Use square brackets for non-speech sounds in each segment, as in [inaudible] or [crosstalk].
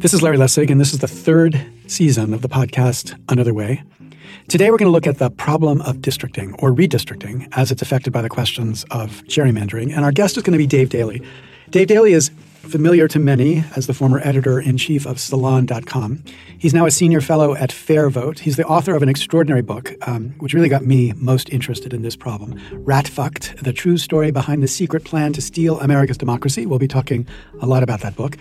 This is Larry Lessig, and this is the third season of the podcast Another Way. Today, we're going to look at the problem of districting or redistricting as it's affected by the questions of gerrymandering. And our guest is going to be Dave Daley. Dave Daley is familiar to many as the former editor in chief of Salon.com. He's now a senior fellow at FairVote. He's the author of an extraordinary book, um, which really got me most interested in this problem Rat Fucked, the true story behind the secret plan to steal America's democracy. We'll be talking a lot about that book.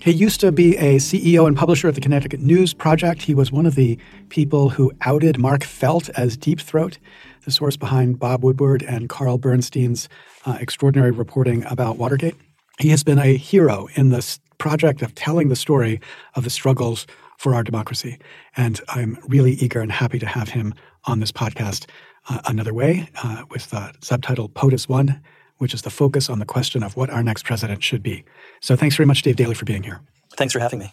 He used to be a CEO and publisher of the Connecticut News Project. He was one of the people who outed Mark Felt as Deep Throat, the source behind Bob Woodward and Carl Bernstein's uh, extraordinary reporting about Watergate. He has been a hero in this project of telling the story of the struggles for our democracy. And I'm really eager and happy to have him on this podcast uh, another way uh, with the subtitle POTUS 1, which is the focus on the question of what our next president should be. So thanks very much, Dave Daley, for being here. Thanks for having me.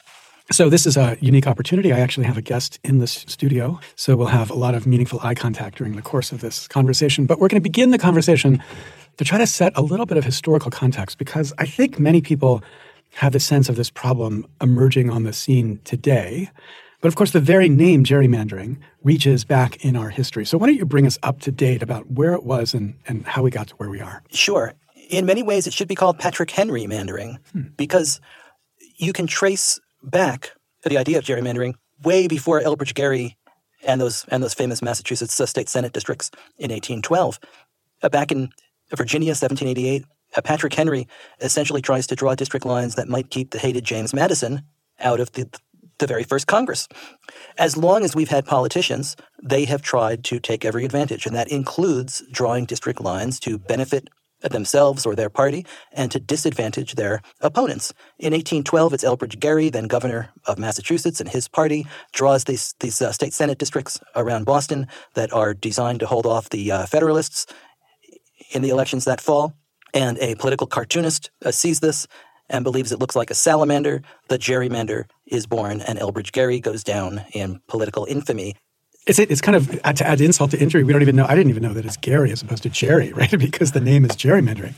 So this is a unique opportunity. I actually have a guest in this studio, so we'll have a lot of meaningful eye contact during the course of this conversation. But we're going to begin the conversation to try to set a little bit of historical context because I think many people have the sense of this problem emerging on the scene today. But of course, the very name gerrymandering reaches back in our history. So why don't you bring us up to date about where it was and, and how we got to where we are? Sure. In many ways, it should be called Patrick Henry mandering hmm. because you can trace back the idea of gerrymandering way before Elbridge Gerry and those and those famous Massachusetts state senate districts in 1812. Uh, back in Virginia, 1788, uh, Patrick Henry essentially tries to draw district lines that might keep the hated James Madison out of the, the very first Congress. As long as we've had politicians, they have tried to take every advantage, and that includes drawing district lines to benefit themselves or their party and to disadvantage their opponents. In 1812, it's Elbridge Gerry, then governor of Massachusetts, and his party draws these, these uh, state senate districts around Boston that are designed to hold off the uh, Federalists in the elections that fall, and a political cartoonist uh, sees this and believes it looks like a salamander. The gerrymander is born, and Elbridge Gerry goes down in political infamy. It's, it's kind of to add insult to injury. We don't even know. I didn't even know that it's Gary as opposed to Jerry, [laughs] right? because the name is gerrymandering.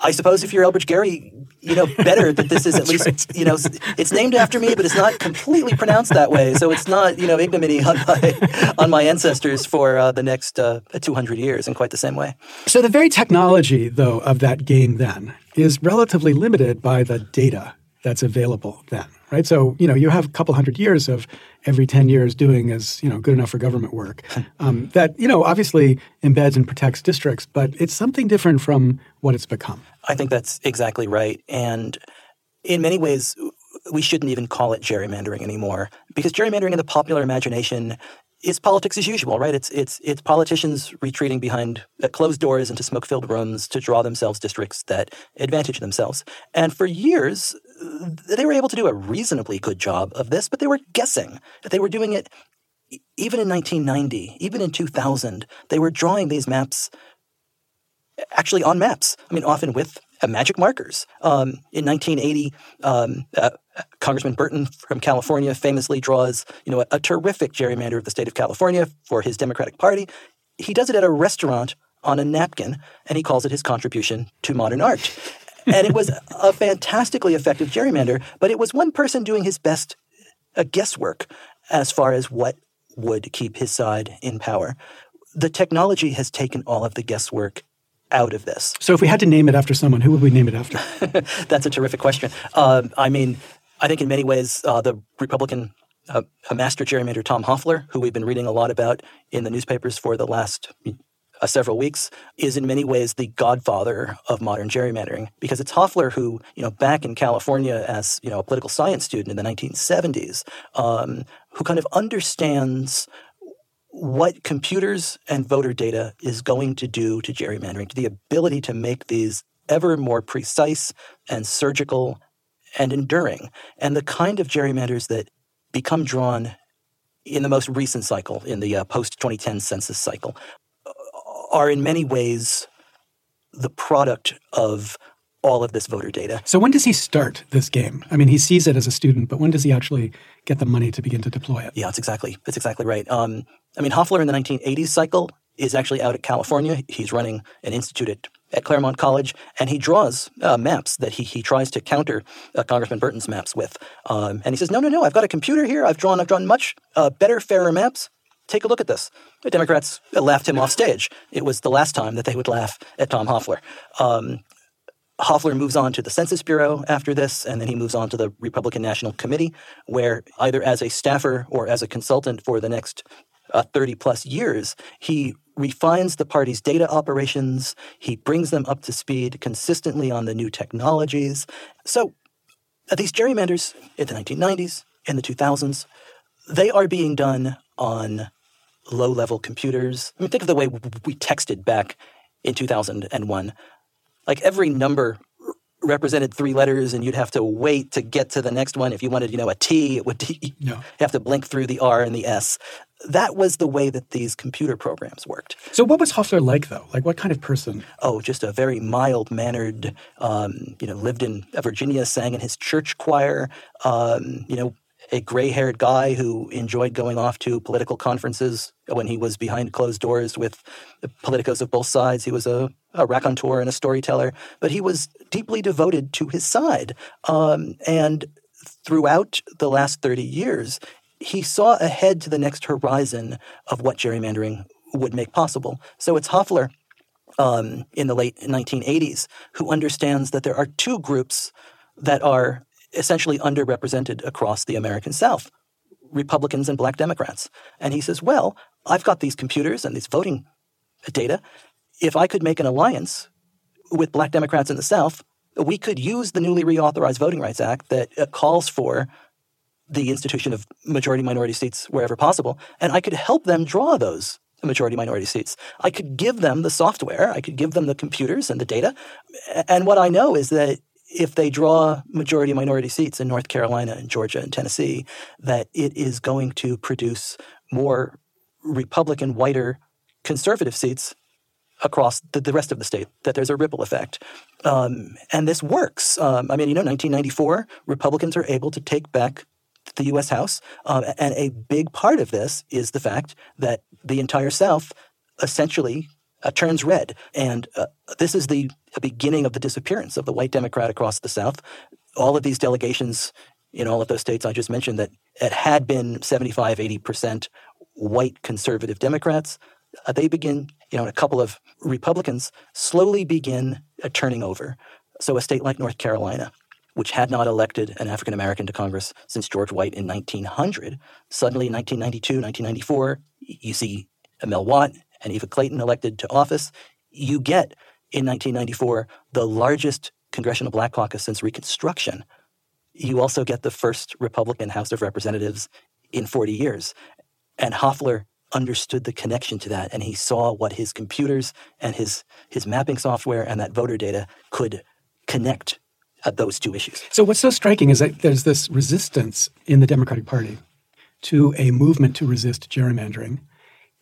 I suppose if you're Elbridge Gerry, you know better that this is at [laughs] least right. you know it's named after me, but it's not completely pronounced that way. So it's not you know ignominy on my on my ancestors for uh, the next uh, 200 years in quite the same way. So the very technology, though, of that game then is relatively limited by the data that's available then, right? So you know you have a couple hundred years of every 10 years doing as you know good enough for government work [laughs] um, that you know obviously embeds and protects districts but it's something different from what it's become i think that's exactly right and in many ways we shouldn't even call it gerrymandering anymore because gerrymandering in the popular imagination is politics as usual, right? It's it's it's politicians retreating behind uh, closed doors into smoke-filled rooms to draw themselves districts that advantage themselves. And for years, they were able to do a reasonably good job of this, but they were guessing. That they were doing it even in 1990, even in 2000. They were drawing these maps actually on maps. I mean, often with uh, magic markers. Um, in 1980, um, uh, Congressman Burton from California famously draws, you know, a, a terrific gerrymander of the state of California for his Democratic Party. He does it at a restaurant on a napkin, and he calls it his contribution to modern art. And it was a fantastically effective gerrymander, but it was one person doing his best uh, guesswork as far as what would keep his side in power. The technology has taken all of the guesswork out of this. So, if we had to name it after someone, who would we name it after? [laughs] That's a terrific question. Uh, I mean, I think in many ways, uh, the Republican uh, master gerrymander Tom Hofeller, who we've been reading a lot about in the newspapers for the last uh, several weeks, is in many ways the godfather of modern gerrymandering. Because it's Hofeller who, you know, back in California as you know a political science student in the 1970s, um, who kind of understands what computers and voter data is going to do to gerrymandering, to the ability to make these ever more precise and surgical and enduring, and the kind of gerrymanders that become drawn in the most recent cycle, in the uh, post 2010 census cycle, are in many ways the product of all of this voter data. So when does he start this game? I mean, he sees it as a student, but when does he actually get the money to begin to deploy it? Yeah, that's exactly that's exactly right. Um, I mean, Hofeller in the 1980s cycle is actually out at California. He's running an institute at, at Claremont College, and he draws uh, maps that he, he tries to counter uh, Congressman Burton's maps with. Um, and he says, "No, no, no! I've got a computer here. I've drawn I've drawn much uh, better, fairer maps. Take a look at this." The Democrats laughed him off stage. It was the last time that they would laugh at Tom Hofeller. Um, Hofeller moves on to the Census Bureau after this, and then he moves on to the Republican National Committee, where either as a staffer or as a consultant for the next uh, 30 plus years, he refines the party's data operations. He brings them up to speed consistently on the new technologies. So uh, these gerrymanders in the 1990s, in the 2000s, they are being done on low level computers. I mean, think of the way we texted back in 2001 like every number represented three letters and you'd have to wait to get to the next one. If you wanted you know a t it would [laughs] no. you have to blink through the r and the s. That was the way that these computer programs worked. So what was hofeller like though? Like what kind of person? Oh just a very mild mannered um, you know lived in virginia sang in his church choir um, you know a gray haired guy who enjoyed going off to political conferences when he was behind closed doors with politicos of both sides. He was a, a raconteur and a storyteller, but he was deeply devoted to his side. Um, and throughout the last 30 years, he saw ahead to the next horizon of what gerrymandering would make possible. So it's Hofeller um, in the late 1980s who understands that there are two groups that are essentially underrepresented across the American South Republicans and black Democrats. And he says, Well, I've got these computers and these voting data. If I could make an alliance with black Democrats in the South, we could use the newly reauthorized Voting Rights Act that uh, calls for the institution of majority minority seats wherever possible, and I could help them draw those majority minority seats. I could give them the software, I could give them the computers and the data. And what I know is that if they draw majority minority seats in North Carolina and Georgia and Tennessee, that it is going to produce more Republican, whiter, conservative seats across the, the rest of the state, that there's a ripple effect. Um, and this works. Um, I mean, you know, 1994, Republicans are able to take back the U.S. House. Um, and a big part of this is the fact that the entire South essentially uh, turns red. And uh, this is the beginning of the disappearance of the white Democrat across the South. All of these delegations in all of those states I just mentioned that it had been 75, 80% white conservative Democrats, uh, they begin, you know, a couple of Republicans slowly begin uh, turning over. So a state like North Carolina, which had not elected an African American to Congress since George White in 1900, suddenly in 1992, 1994, you see Mel Watt and Eva Clayton elected to office, you get in 1994 the largest congressional black caucus since Reconstruction. You also get the first Republican House of Representatives in 40 years. And Hofeller understood the connection to that and he saw what his computers and his his mapping software and that voter data could connect at those two issues. So what's so striking is that there's this resistance in the Democratic Party to a movement to resist gerrymandering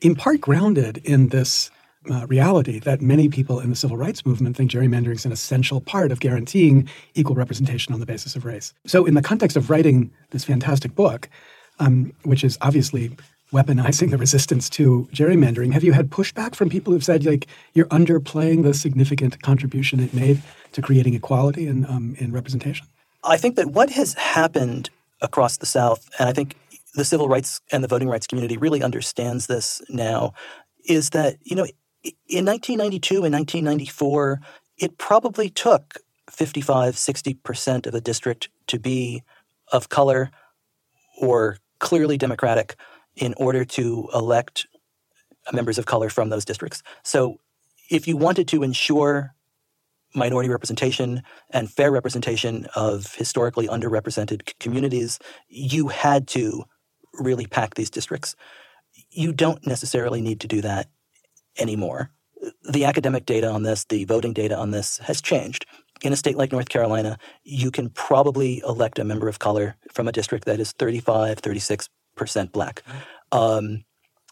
in part grounded in this uh, reality that many people in the civil rights movement think gerrymandering is an essential part of guaranteeing equal representation on the basis of race. So, in the context of writing this fantastic book, um, which is obviously weaponizing the resistance to gerrymandering, have you had pushback from people who've said like you're underplaying the significant contribution it made to creating equality and um, in representation? I think that what has happened across the South, and I think the civil rights and the voting rights community really understands this now is that, you know, in 1992 and 1994, it probably took 55, 60% of a district to be of color or clearly Democratic in order to elect members of color from those districts. So if you wanted to ensure minority representation and fair representation of historically underrepresented communities, you had to really pack these districts. You don't necessarily need to do that anymore. The academic data on this, the voting data on this has changed. In a state like North Carolina, you can probably elect a member of color from a district that is 35, 36% black. Um,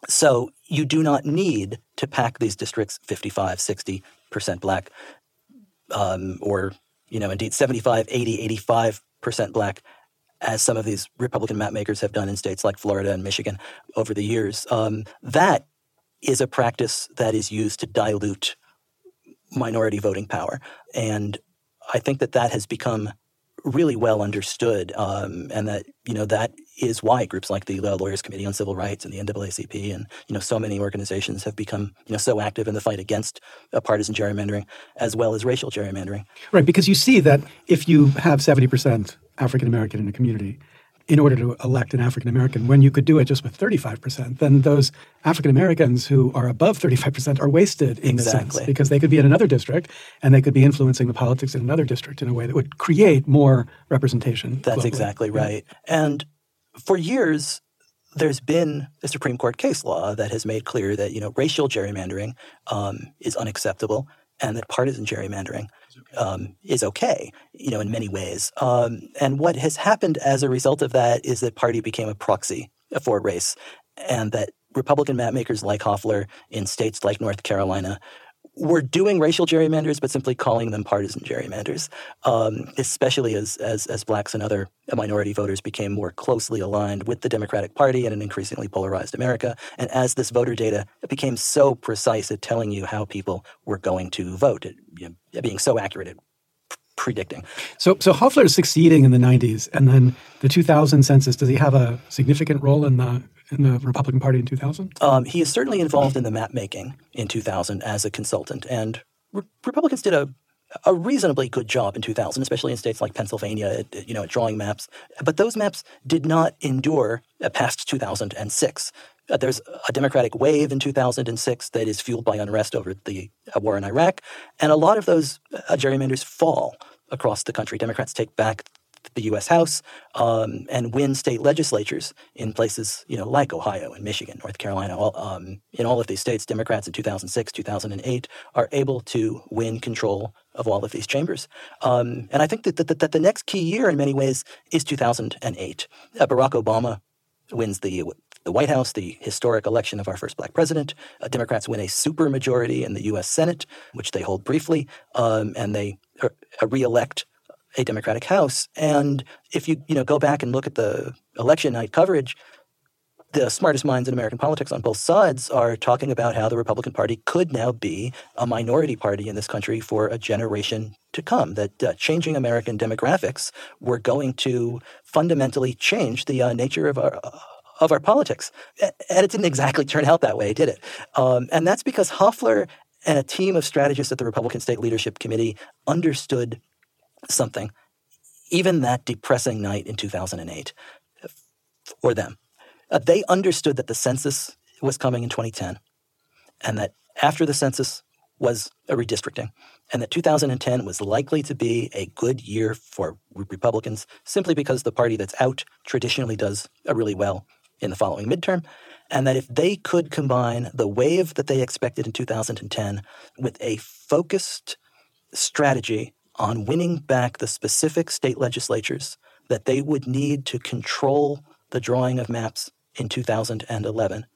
so you do not need to pack these districts 55, 60% black, um, or, you know, indeed 75, 80, 85% black as some of these Republican map makers have done in states like Florida and Michigan over the years. Um, that is a practice that is used to dilute minority voting power. And I think that that has become really well understood, um, and that you know that is why groups like the Lawyers Committee on Civil Rights and the NAACP and you know so many organizations have become you know so active in the fight against uh, partisan gerrymandering as well as racial gerrymandering. Right, because you see that if you have seventy percent African American in a community, in order to elect an African American when you could do it just with 35%, then those African Americans who are above 35% are wasted in exactly. a sense because they could be in another district and they could be influencing the politics in another district in a way that would create more representation. That's globally. exactly right. Yeah. And for years, there's been a Supreme Court case law that has made clear that you know racial gerrymandering um, is unacceptable and that partisan gerrymandering um, is okay, you know, in many ways. Um, and what has happened as a result of that is that party became a proxy for race, and that Republican mapmakers like Hofeller in states like North Carolina were doing racial gerrymanders, but simply calling them partisan gerrymanders, um, especially as, as, as blacks and other minority voters became more closely aligned with the Democratic Party in an increasingly polarized America. And as this voter data became so precise at telling you how people were going to vote, it, you know, being so accurate at predicting. So, so Hofeller is succeeding in the 90s, and then the 2000 census, does he have a significant role in the in the Republican Party in 2000? Um, he is certainly involved in the map making in 2000 as a consultant, and re- Republicans did a a reasonably good job in 2000, especially in states like Pennsylvania, you know, at drawing maps. But those maps did not endure past 2006. Uh, there's a Democratic wave in 2006 that is fueled by unrest over the uh, war in Iraq, and a lot of those uh, gerrymanders fall across the country. Democrats take back the U.S. House um, and win state legislatures in places, you know, like Ohio and Michigan, North Carolina. All, um, in all of these states, Democrats in 2006, 2008 are able to win control of all of these chambers. Um, and I think that, that, that, the next key year, in many ways, is 2008. Uh, Barack Obama wins the the White House, the historic election of our first black president. Uh, Democrats win a supermajority in the U.S. Senate, which they hold briefly, um, and they uh, reelect a Democratic House. And if you you know go back and look at the election night coverage, the smartest minds in American politics on both sides are talking about how the Republican Party could now be a minority party in this country for a generation to come. That uh, changing American demographics were going to fundamentally change the uh, nature of our. Of our politics. And it didn't exactly turn out that way, did it? Um, and that's because Hofeller and a team of strategists at the Republican State Leadership Committee understood something, even that depressing night in 2008, for them. Uh, they understood that the census was coming in 2010, and that after the census was a redistricting, and that 2010 was likely to be a good year for Republicans simply because the party that's out traditionally does really well in the following midterm, and that if they could combine the wave that they expected in 2010 with a focused strategy on winning back the specific state legislatures that they would need to control the drawing of maps in 2011,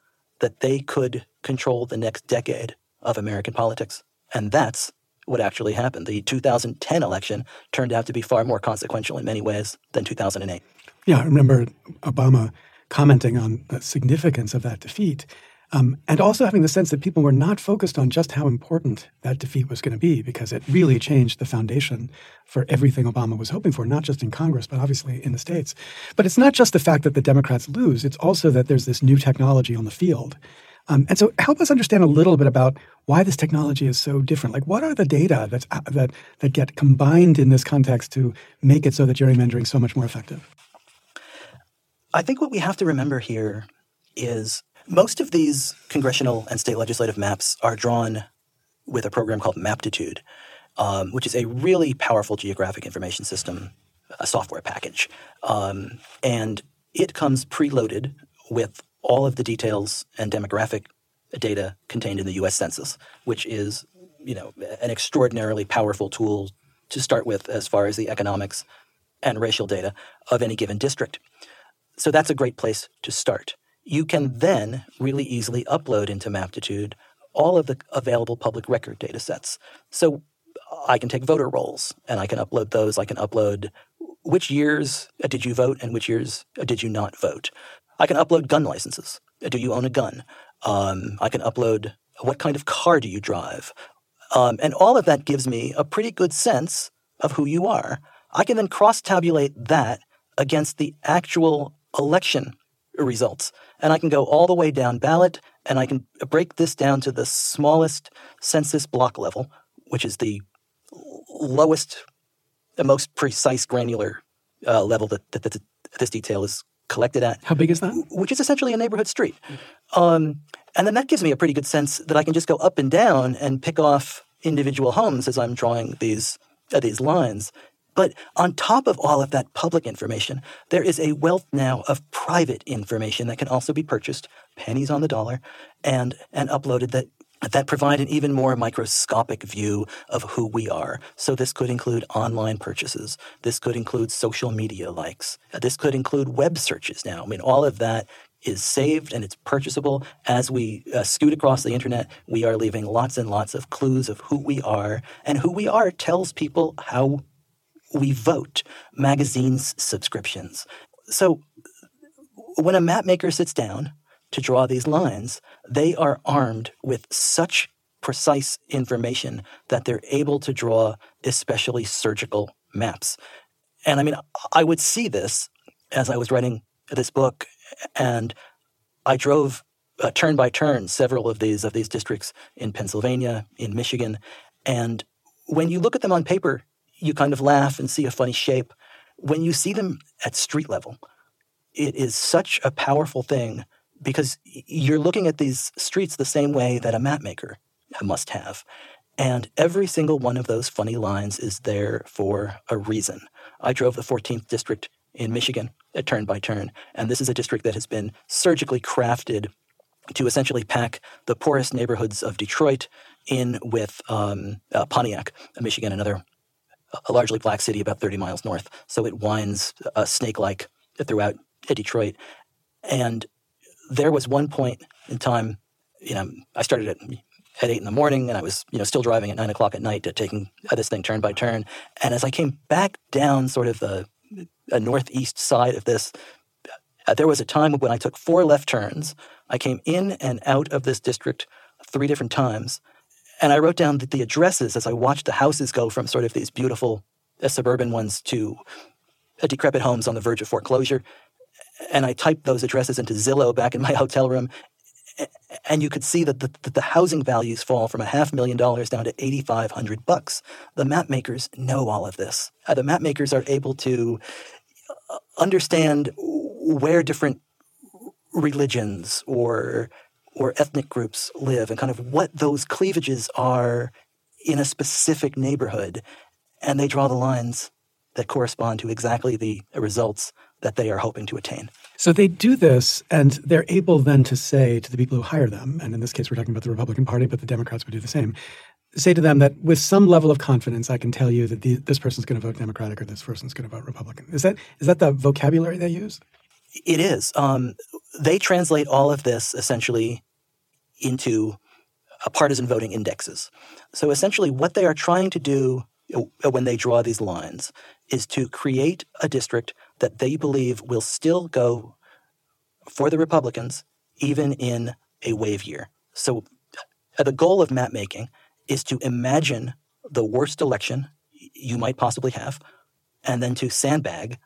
that they could control the next decade of American politics. And that's what actually happened. The 2010 election turned out to be far more consequential in many ways than 2008. Yeah, I remember Obama commenting on the significance of that defeat um, and also having the sense that people were not focused on just how important that defeat was going to be, because it really changed the foundation for everything Obama was hoping for, not just in Congress, but obviously in the states. But it's not just the fact that the Democrats lose, it's also that there's this new technology on the field. Um, and so, help us understand a little bit about why this technology is so different. Like, what are the data that's, uh, that that get combined in this context to make it so that gerrymandering is so much more effective? I think what we have to remember here is most of these congressional and state legislative maps are drawn with a program called Maptitude, um, which is a really powerful geographic information system, a software package. Um, and it comes preloaded with all of the details and demographic data contained in the US Census, which is you know, an extraordinarily powerful tool to start with as far as the economics and racial data of any given district. So that's a great place to start you can then really easily upload into Maptitude all of the available public record data sets. So I can take voter rolls and I can upload those. I can upload which years did you vote and which years did you not vote. I can upload gun licenses. Do you own a gun? Um, I can upload what kind of car do you drive. Um, and all of that gives me a pretty good sense of who you are. I can then cross tabulate that against the actual election results. And I can go all the way down ballot and I can break this down to the smallest census block level, which is the lowest, the most precise granular uh, level that, that, that, this detail is collected at. How big is that? Which is essentially a neighborhood street. Um, and then that gives me a pretty good sense that I can just go up and down and pick off individual homes as I'm drawing these uh, these lines. But on top of all of that public information, there is a wealth now of private information that can also be purchased, pennies on the dollar, and and uploaded that that provide an even more microscopic view of who we are. So this could include online purchases. This could include social media likes. This could include web searches now. I mean, all of that is saved and it's purchasable. As we uh, scoot across the internet, we are leaving lots and lots of clues of who we are. And who we are tells people how we vote, magazines subscriptions. So when a map maker sits down to draw these lines, they are armed with such precise information that they're able to draw especially surgical maps. And I mean, I would see this as I was writing this book, and I drove uh, turn by turn several of these of these districts in Pennsylvania, in Michigan, and when you look at them on paper, you kind of laugh and see a funny shape. When you see them at street level, it is such a powerful thing because you're looking at these streets the same way that a map maker must have. And every single one of those funny lines is there for a reason. I drove the 14th district in Michigan at turn by turn, and this is a district that has been surgically crafted to essentially pack the poorest neighborhoods of Detroit in with um, uh, Pontiac, Michigan, another a largely black city about 30 miles north. So it winds uh, snake like throughout Detroit. And there was one point in time, you know, I started at at eight in the morning, and I was, you know, still driving at nine o'clock at night, taking this thing turn by turn. And as I came back down, sort of the northeast side of this, uh, there was a time when I took four left turns. I came in and out of this district three different times, and I wrote down the, the addresses as I watched the houses go from sort of these beautiful uh, suburban ones to uh, decrepit homes on the verge of foreclosure. And I typed those addresses into Zillow back in my [laughs] hotel room, and you could see that the, that the housing values fall from a half million dollars down to 8500 bucks. The map makers know all of this. Uh, the map makers are able to uh, understand where different religions or or ethnic groups live and kind of what those cleavages are in a specific neighborhood and they draw the lines that correspond to exactly the results that they are hoping to attain. So they do this, and they're able then to say to the people who hire them, and in this case, we're talking about the Republican Party, but the Democrats would do the same. Say to them that with some level of confidence, I can tell you that the, this person's going to vote Democratic or this person's going to vote Republican. Is that is that the vocabulary they use? It is. Um, they translate all of this essentially into partisan voting indexes. So essentially, what they are trying to do uh, when they draw these lines is to create a district that they believe will still go for the Republicans even in a wave year. So uh, the goal of map making is to imagine the worst election you might possibly have and then to sandbag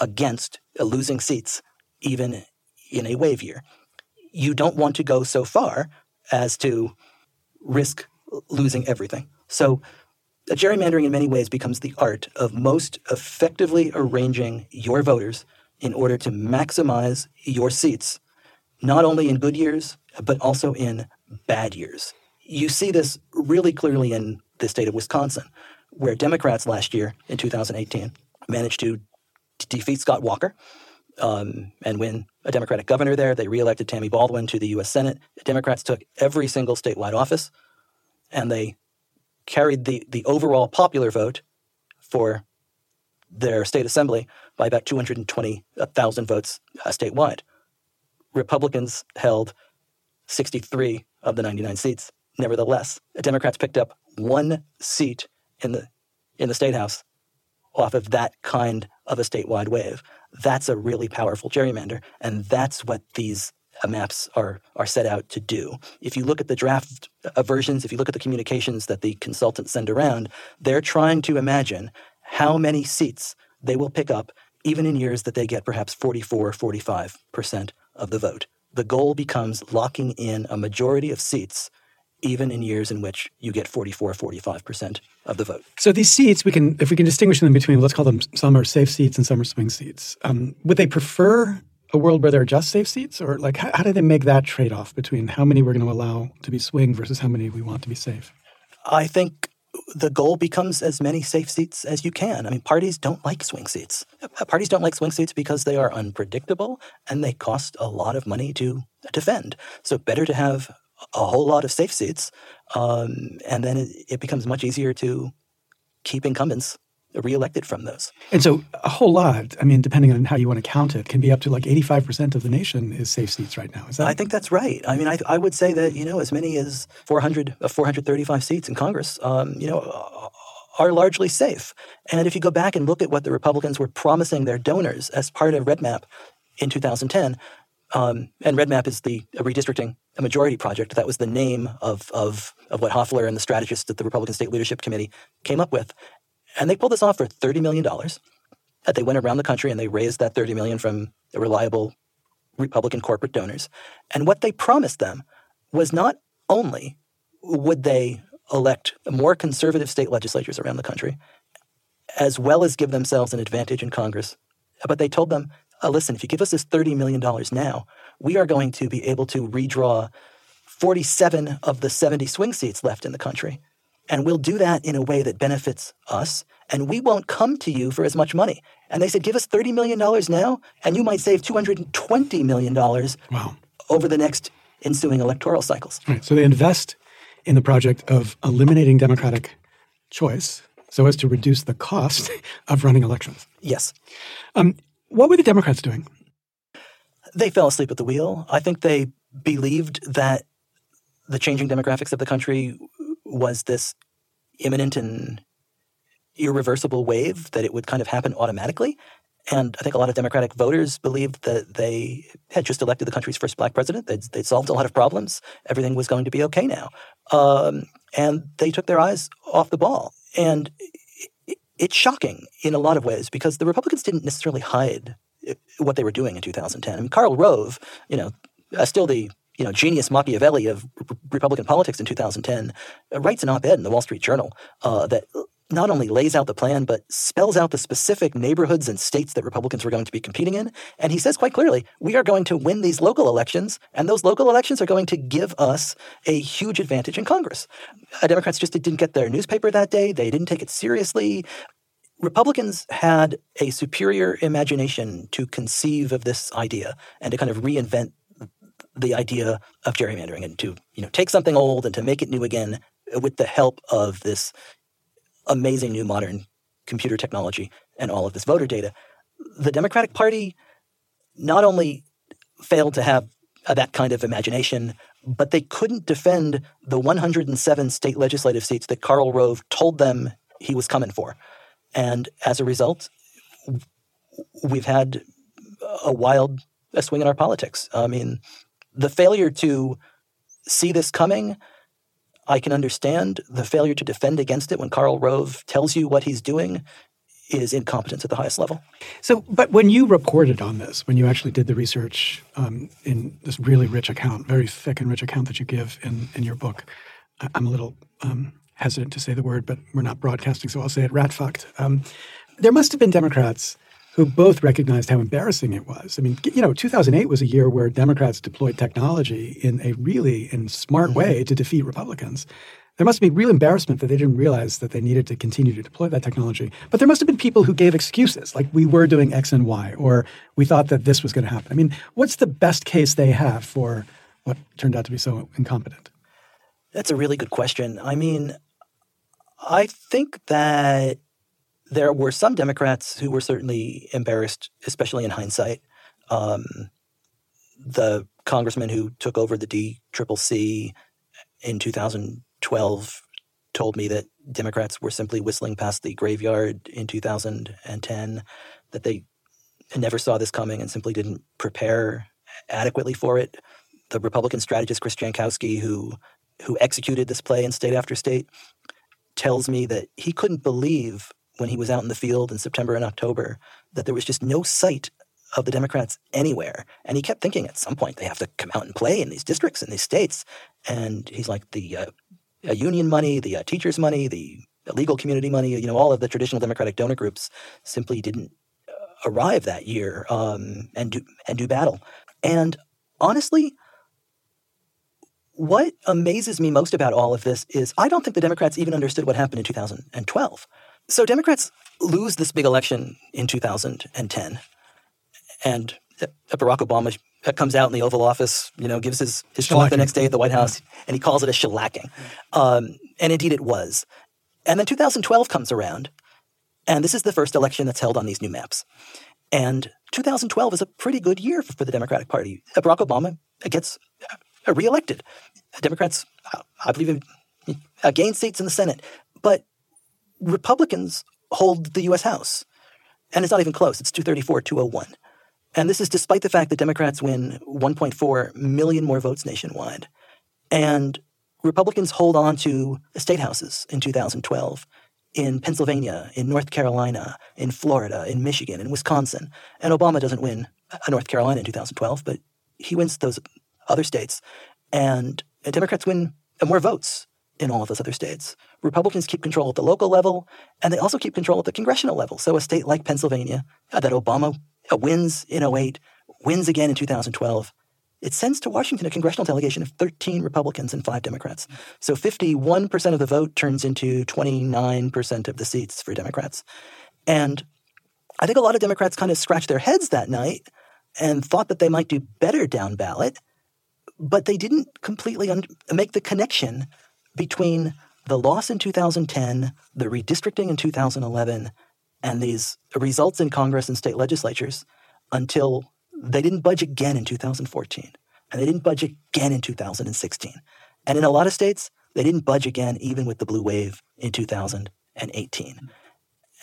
against uh, losing seats even in a wave year. You don't want to go so far as to risk losing everything. So uh, gerrymandering in many ways becomes the art of most effectively arranging your voters in order to maximize your seats, not only in good years, but also in bad years. You see this really clearly in the state of Wisconsin, where Democrats last year in 2018 managed to defeat Scott Walker um, and win a Democratic governor there. They reelected Tammy Baldwin to the U.S. Senate. The Democrats took every single statewide office, and they carried the, the overall popular vote for their state assembly by about 220,000 votes uh, statewide. Republicans held 63 of the 99 seats. Nevertheless, the Democrats picked up one seat in the in the state house off of that kind of a statewide wave. That's a really powerful gerrymander, and that's what these maps are are set out to do. If you look at the draft uh, versions, if you look at the communications that the consultants send around, they're trying to imagine how many seats they will pick up even in years that they get perhaps 44 45% of the vote. The goal becomes locking in a majority of seats even in years in which you get 44 45% of the vote. So these seats we can if we can distinguish them between let's call them some are safe seats and some are swing seats. Um, would they prefer a world where there are just safe seats, or like how, how do they make that trade off between how many we're going to allow to be swing versus how many we want to be safe? I think the goal becomes as many safe seats as you can. I mean, parties don't like swing seats. Parties don't like swing seats because they are unpredictable and they cost a lot of money to defend. So, better to have a whole lot of safe seats, um, and then it, it becomes much easier to keep incumbents reelected from those. And so a whole lot, I mean, depending on how you want to count it, can be up to like 85% of the nation is safe seats right now. Is that? I think that's right. I mean, I, I would say that, you know, as many as 400, uh, 435 seats in Congress, um, you know, are largely safe. And if you go back and look at what the Republicans were promising their donors as part of REDMAP in 2010, um, and REDMAP is the redistricting a majority project. That was the name of, of, of what Hofeller and the strategists at the Republican State Leadership Committee came up with. And they pulled this off for $30 million. That they went around the country and they raised that 30 million from reliable Republican corporate donors. And what they promised them was not only would they elect more conservative state legislatures around the country, as well as give themselves an advantage in Congress, but they told them, uh, listen, if you give us this $30 million now, we are going to be able to redraw 47 of the 70 swing seats left in the country. And we'll do that in a way that benefits us, and we won't come to you for as much money. And they said, give us $30 million now, and you might save $220 million wow. over the next ensuing electoral cycles. Right. So they invest in the project of eliminating democratic choice so as to reduce the cost [laughs] of running elections. Yes. Um, what were the Democrats doing? They fell asleep at the wheel. I think they believed that the changing demographics of the country was this imminent and irreversible wave that it would kind of happen automatically. And I think a lot of Democratic voters believed that they had just elected the country's first black president. They'd, they'd solved a lot of problems. Everything was going to be okay now. Um, and they took their eyes off the ball. And it's shocking in a lot of ways because the Republicans didn't necessarily hide what they were doing in 2010. I mean, Karl Rove, you know, uh, still the you know, genius Machiavelli of Republican politics in 2010, uh, writes an op-ed in the Wall Street Journal uh, that not only lays out the plan, but spells out the specific neighborhoods and states that Republicans were going to be competing in. And he says quite clearly, we are going to win these local elections, and those local elections are going to give us a huge advantage in Congress. Uh, Democrats just didn't get their newspaper that day. They didn't take it seriously. Republicans had a superior imagination to conceive of this idea and to kind of reinvent the idea of gerrymandering and to you know take something old and to make it new again with the help of this amazing new modern computer technology and all of this voter data. The Democratic Party not only failed to have that kind of imagination, but they couldn't defend the 107 state legislative seats that Karl Rove told them he was coming for. And as a result, we've had a wild a swing in our politics. I mean, the failure to see this coming, I can understand. The failure to defend against it when Karl Rove tells you what he's doing is incompetence at the highest level. So, but when you reported on this, when you actually did the research um, in this really rich account, very thick and rich account that you give in, in your book, I'm a little um, hesitant to say the word, but we're not broadcasting, so I'll say it rat fucked. Um, there must have been Democrats who both recognized how embarrassing it was. I mean, you know, 2008 was a year where Democrats deployed technology in a really and smart mm-hmm. way to defeat Republicans. There must be real embarrassment that they didn't realize that they needed to continue to deploy that technology. But there must have been people who gave excuses, like we were doing X and Y, or we thought that this was going to happen. I mean, what's the best case they have for what turned out to be so incompetent? That's a really good question. I mean, I think that there were some Democrats who were certainly embarrassed, especially in hindsight. Um, the congressman who took over the DCCC in 2012 told me that Democrats were simply whistling past the graveyard in 2010, that they never saw this coming and simply didn't prepare adequately for it. The Republican strategist Chris Jankowski, who who executed this play in state after state, tells me that he couldn't believe when he was out in the field in September and October that there was just no sight of the Democrats anywhere. And he kept thinking at some point they have to come out and play in these districts in these states. And he's like the uh, union money, the uh, teachers' money, the legal community money, you know, all of the traditional Democratic donor groups simply didn't uh, arrive that year um, and do and do battle. And honestly, what amazes me most about all of this is I don't think the Democrats even understood what happened in 2012. So Democrats lose this big election in 2010, and Barack Obama comes out in the Oval Office, you know, gives his, his talk the next day at the White House, and he calls it a shellacking. Um, and indeed it was. And then 2012 comes around, and this is the first election that's held on these new maps. And 2012 is a pretty good year for, for the Democratic Party. Barack Obama gets reelected. Democrats, I believe, gain seats in the Senate, but Republicans hold the U.S. House, and it's not even close. It's 234, 201. And this is despite the fact that Democrats win 1.4 million more votes nationwide. And Republicans hold on to state houses in 2012 in Pennsylvania, in North Carolina, in Florida, in Michigan, in Wisconsin. And Obama doesn't win North Carolina in 2012, but he wins those other states. And Democrats win more votes in all of those other states. Republicans keep control at the local level, and they also keep control at the congressional level. So a state like Pennsylvania, uh, that Obama uh, wins in 08, wins again in 2012, it sends to Washington a congressional delegation of 13 Republicans and five Democrats. So 51% of the vote turns into 29% of the seats for Democrats. And I think a lot of Democrats kind of scratched their heads that night and thought that they might do better down ballot, but they didn't completely un- make the connection between the loss in 2010, the redistricting in 2011, and these results in Congress and state legislatures until they didn't budge again in 2014. And they didn't budge again in 2016. And in a lot of states, they didn't budge again even with the blue wave in 2018.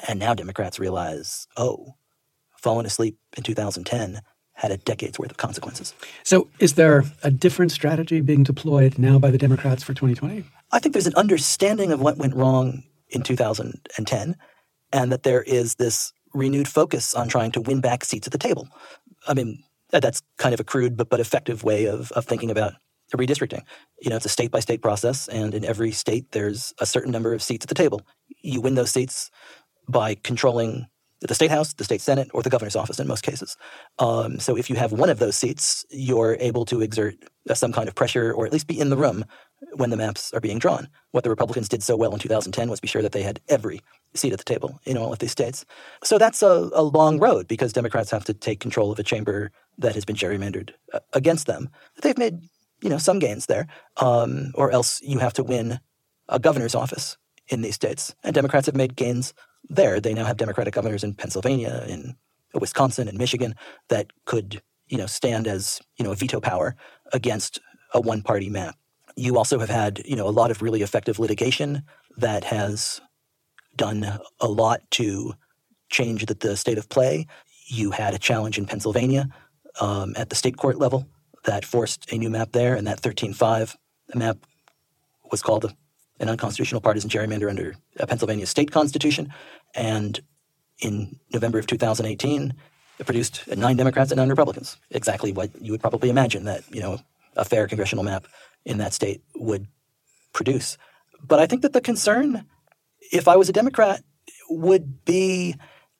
And now Democrats realize, oh, falling asleep in 2010 had a decade's worth of consequences. So, is there a different strategy being deployed now by the Democrats for 2020? I think there's an understanding of what went wrong in 2010 and that there is this renewed focus on trying to win back seats at the table. I mean, that's kind of a crude but, but effective way of, of thinking about redistricting. You know, it's a state by state process, and in every state, there's a certain number of seats at the table. You win those seats by controlling the state house, the state senate, or the governor's office in most cases. Um, so if you have one of those seats, you're able to exert uh, some kind of pressure or at least be in the room when the maps are being drawn. What the Republicans did so well in 2010 was be sure that they had every seat at the table in all of these states. So that's a, a long road because Democrats have to take control of a chamber that has been gerrymandered uh, against them. They've made you know some gains there, um, or else you have to win a governor's office in these states. And Democrats have made gains there. They now have Democratic governors in Pennsylvania, in Wisconsin, and Michigan that could you know stand as you know a veto power against a one-party map. You also have had you know a lot of really effective litigation that has done a lot to change the, the state of play. You had a challenge in Pennsylvania um, at the state court level that forced a new map there, and that 13.5 map was called an unconstitutional partisan gerrymander under a Pennsylvania state constitution. And in November of 2018, it produced nine Democrats and nine Republicans. Exactly what you would probably imagine that you know a fair congressional map in that state would produce. But I think that the concern, if I was a Democrat, would be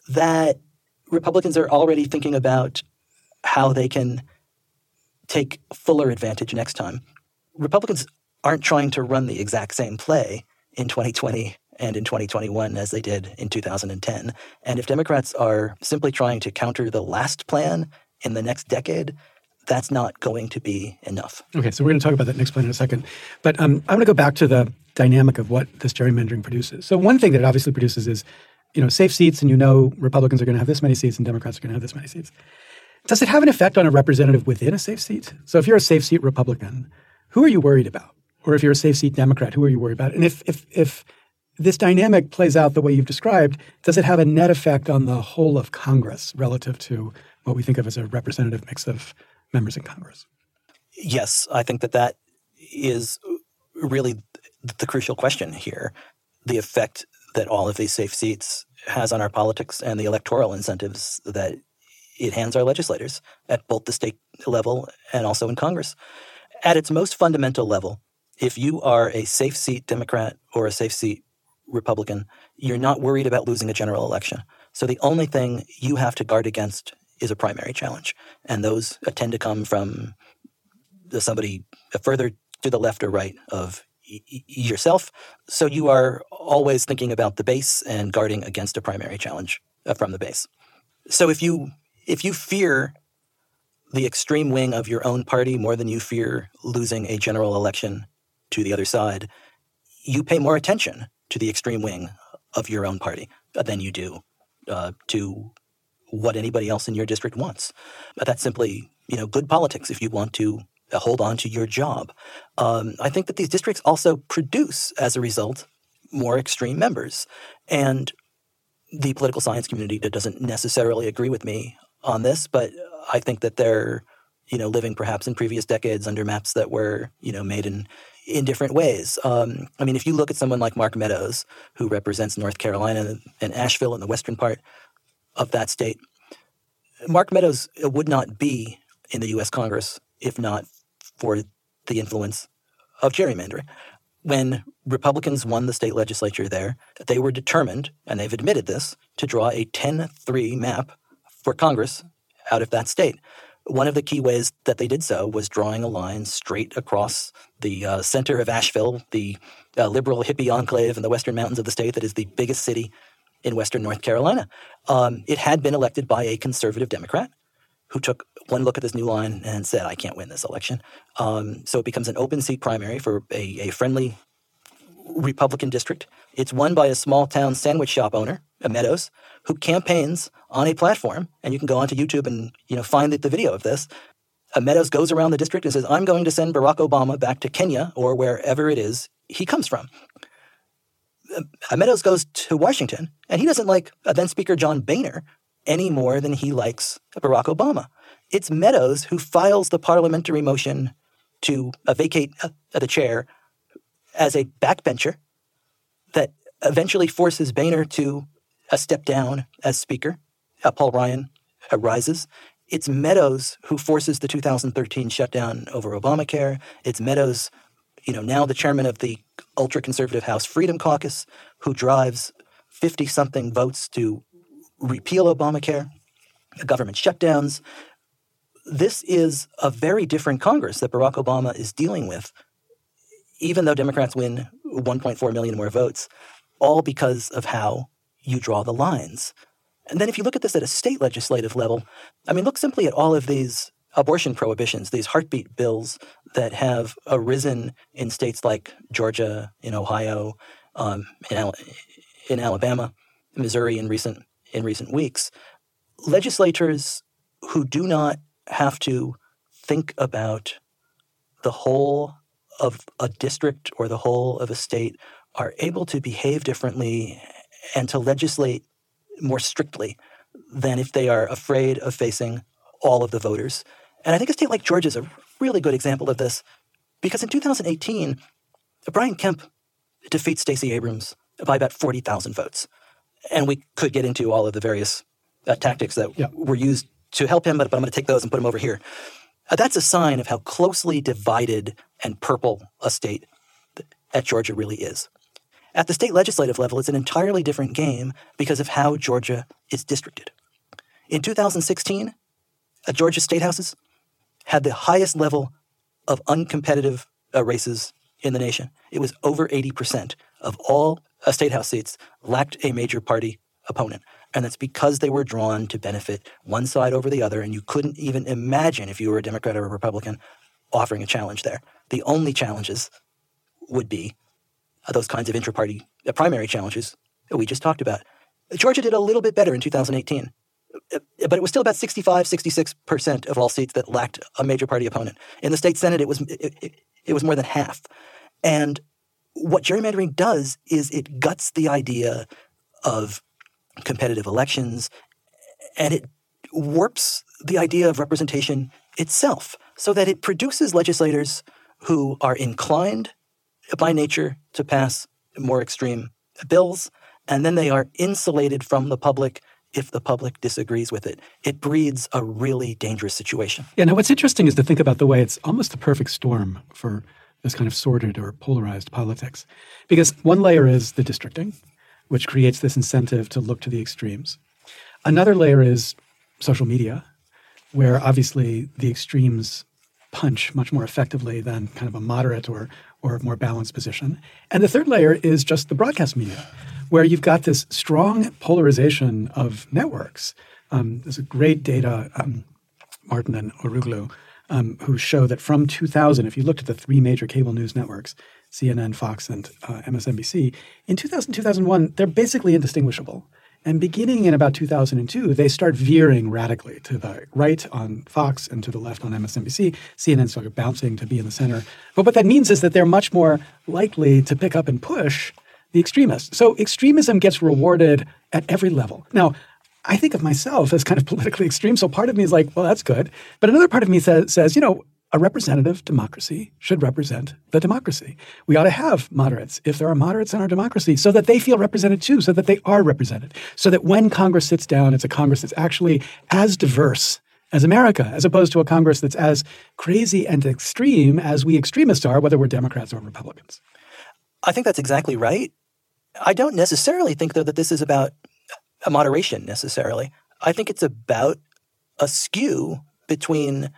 that Republicans are already thinking about how they can take fuller advantage next time. Republicans aren't trying to run the exact same play in 2020 and in 2021 as they did in 2010. And if Democrats are simply trying to counter the last plan in the next decade, that's not going to be enough. Okay, so we're going to talk about that next plan in a second. But um, I'm going to go back to the dynamic of what this gerrymandering produces. So one thing that it obviously produces is, you know, safe seats, and you know Republicans are going to have this many seats and Democrats are going to have this many seats. Does it have an effect on a representative within a safe seat? So if you're a safe seat Republican, who are you worried about? Or if you're a safe seat Democrat, who are you worried about? And if if if this dynamic plays out the way you've described, does it have a net effect on the whole of Congress relative to what we think of as a representative mix of members in Congress? Yes, I think that that is really the crucial question here. The effect that all of these safe seats has on our politics and the electoral incentives that it hands our legislators at both the state level and also in Congress. At its most fundamental level, if you are a safe seat Democrat or a safe seat Republican, you're not worried about losing a general election. So the only thing you have to guard against is a primary challenge. And those tend to come from somebody further to the left or right of yourself. So you are always thinking about the base and guarding against a primary challenge uh, from the base. So if you if you fear the extreme wing of your own party more than you fear losing a general election to the other side, you pay more attention to the extreme wing of your own party than you do uh, to what anybody else in your district wants. But that's simply, you know, good politics if you want to hold on to your job. Um, I think that these districts also produce, as a result, more extreme members. And the political science community doesn't necessarily agree with me on this, but I think that they're, you know, living perhaps in previous decades under maps that were, you know, made in in different ways. Um, I mean, if you look at someone like Mark Meadows, who represents North Carolina and Asheville in the western part of that state, Mark Meadows would not be in the U.S. Congress if not for the influence of gerrymandering. When Republicans won the state legislature there, they were determined, and they've admitted this, to draw a 10 3 map for Congress out of that state. One of the key ways that they did so was drawing a line straight across the uh, center of Asheville, the uh, liberal hippie enclave in the western mountains of the state that is the biggest city in western North Carolina. Um, it had been elected by a conservative Democrat who took one look at this new line and said, I can't win this election. Um, so it becomes an open seat primary for a, a friendly Republican district. It's won by a small town sandwich shop owner, a Meadows, who campaigns on a platform, and you can go onto YouTube and you know find the, the video of this. Meadows goes around the district and says, "I'm going to send Barack Obama back to Kenya or wherever it is he comes from." Meadows goes to Washington, and he doesn't like then Speaker John Boehner any more than he likes Barack Obama. It's Meadows who files the parliamentary motion to uh, vacate uh, the chair as a backbencher that eventually forces Boehner to step down as Speaker. Uh, Paul Ryan uh, rises. It's Meadows who forces the 2013 shutdown over Obamacare. It's Meadows, you know, now the chairman of the ultra conservative House Freedom Caucus, who drives 50 something votes to repeal Obamacare, government shutdowns. This is a very different Congress that Barack Obama is dealing with, even though Democrats win 1.4 million more votes, all because of how you draw the lines. And then if you look at this at a state legislative level, I mean, look simply at all of these abortion prohibitions, these heartbeat bills that have arisen in states like Georgia, in Ohio, um, in, Al- in Alabama, Missouri in recent in recent weeks. Legislators who do not have to think about the whole of a district or the whole of a state are able to behave differently and to legislate more strictly than if they are afraid of facing all of the voters. And I think a state like Georgia is a really good example of this because in 2018, Brian Kemp defeats Stacey Abrams by about 40,000 votes. And we could get into all of the various uh, tactics that yeah. were used to help him, but, but I'm going to take those and put them over here. Uh, that's a sign of how closely divided and purple a state at Georgia really is. At the state legislative level, it's an entirely different game because of how Georgia is districted. In 2016, uh, Georgia state houses had the highest level of uncompetitive uh, races in the nation. It was over 80% of all uh, state house seats lacked a major party opponent. And that's because they were drawn to benefit one side over the other. And you couldn't even imagine if you were a Democrat or a Republican offering a challenge there. The only challenges would be those kinds of intra-party uh, primary challenges that we just talked about. Georgia did a little bit better in 2018, uh, but it was still about 65, 66% of all seats that lacked a major party opponent. In the state Senate, it was, it, it was more than half. And what gerrymandering does is it guts the idea of competitive elections and it warps the idea of representation itself so that it produces legislators who are inclined by nature to pass more extreme bills, and then they are insulated from the public if the public disagrees with it. It breeds a really dangerous situation. Yeah, now what's interesting is to think about the way it's almost the perfect storm for this kind of sordid or polarized politics. Because one layer is the districting, which creates this incentive to look to the extremes. Another layer is social media, where obviously the extremes punch much more effectively than kind of a moderate or or more balanced position. And the third layer is just the broadcast media, where you've got this strong polarization of networks. Um, there's a great data, um, Martin and Yurukoglu, um, who show that from 2000, if you looked at the three major cable news networks, CNN, Fox, and uh, MSNBC, in 2000, 2001, they're basically indistinguishable. And beginning in about 2002, they start veering radically to the right on Fox and to the left on MSNBC. CNN started bouncing to be in the center. But what that means is that they're much more likely to pick up and push the extremists. So extremism gets rewarded at every level. Now, I think of myself as kind of [laughs] politically extreme. So part of me is like, well, that's good. But another part of me says, says you know, a representative democracy should represent the democracy. We ought to have moderates, if there are moderates in our democracy, so that they feel represented too, so that they are represented, so that when Congress sits down, it's a Congress that's actually as diverse as America, as opposed to a Congress that's as crazy and extreme as we extremists are, whether we're Democrats or Republicans. I think that's exactly right. I don't necessarily think, though, that this is about a moderation necessarily. I think it's about a skew between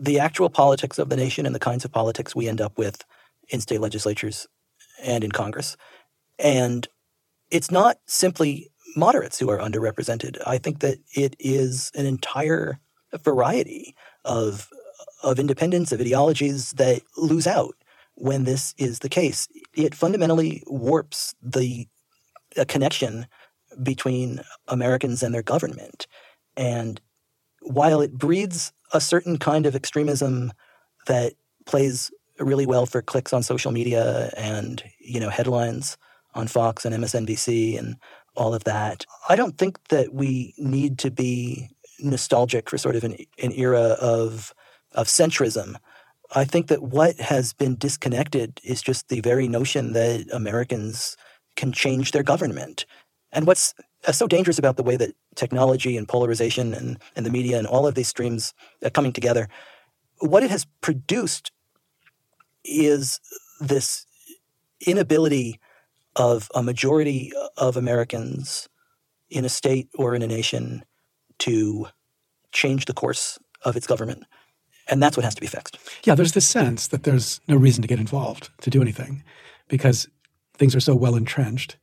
the actual politics of the nation and the kinds of politics we end up with in state legislatures and in Congress. And it's not simply moderates who are underrepresented. I think that it is an entire variety of of independents, of ideologies that lose out when this is the case. It fundamentally warps the connection between Americans and their government. And while it breeds a certain kind of extremism that plays really well for clicks on social media and you know headlines on Fox and MSNBC and all of that. I don't think that we need to be nostalgic for sort of an, an era of of centrism. I think that what has been disconnected is just the very notion that Americans can change their government. And what's Uh, so dangerous about the way that technology and polarization and, and the media and all of these streams are coming together, what it has produced is this inability of a majority of Americans in a state or in a nation to change the course of its government. And that's what has to be fixed. Yeah, there's this sense that there's no reason to get involved, to do anything, because things are so well entrenched.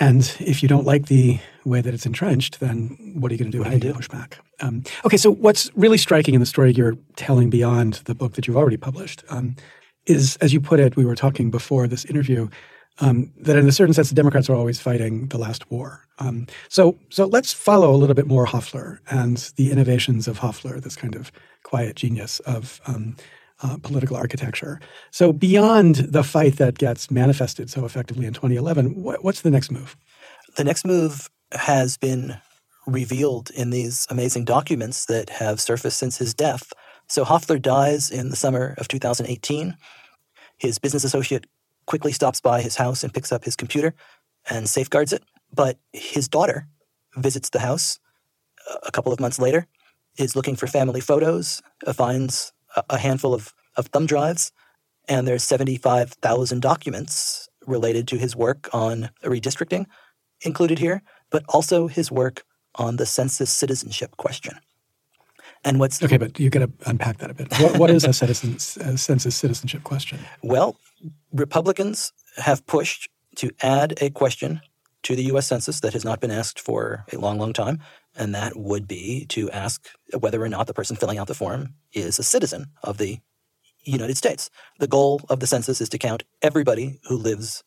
And if you don't like the way that it's entrenched, then what are you going to do? How do you push back? Um, okay, so what's really striking in the story you're telling beyond the book that you've already published um, is, as you put it, we were talking before this interview, um, that in a certain sense, the Democrats are always fighting the last war. Um, so, so let's follow a little bit more Hofeller and the innovations of Hofeller, this kind of quiet genius of um, uh, political architecture. So, beyond the fight that gets manifested so effectively in 2011, what, what's the next move? The next move has been revealed in these amazing documents that have surfaced since his death. So, Hofeller dies in the summer of 2018. His business associate quickly stops by his house and picks up his computer and safeguards it. But his daughter visits the house a couple of months later, is looking for family photos, uh, finds a handful of, of thumb drives, and there's 75,000 documents related to his work on redistricting included here, but also his work on the census citizenship question. And what's okay, but you got to unpack that a bit. What, what is a, citizens, a census citizenship question? Well, Republicans have pushed to add a question to the U.S. Census that has not been asked for a long, long time, and that would be to ask whether or not the person filling out the form is a citizen of the United States. The goal of the census is to count everybody who lives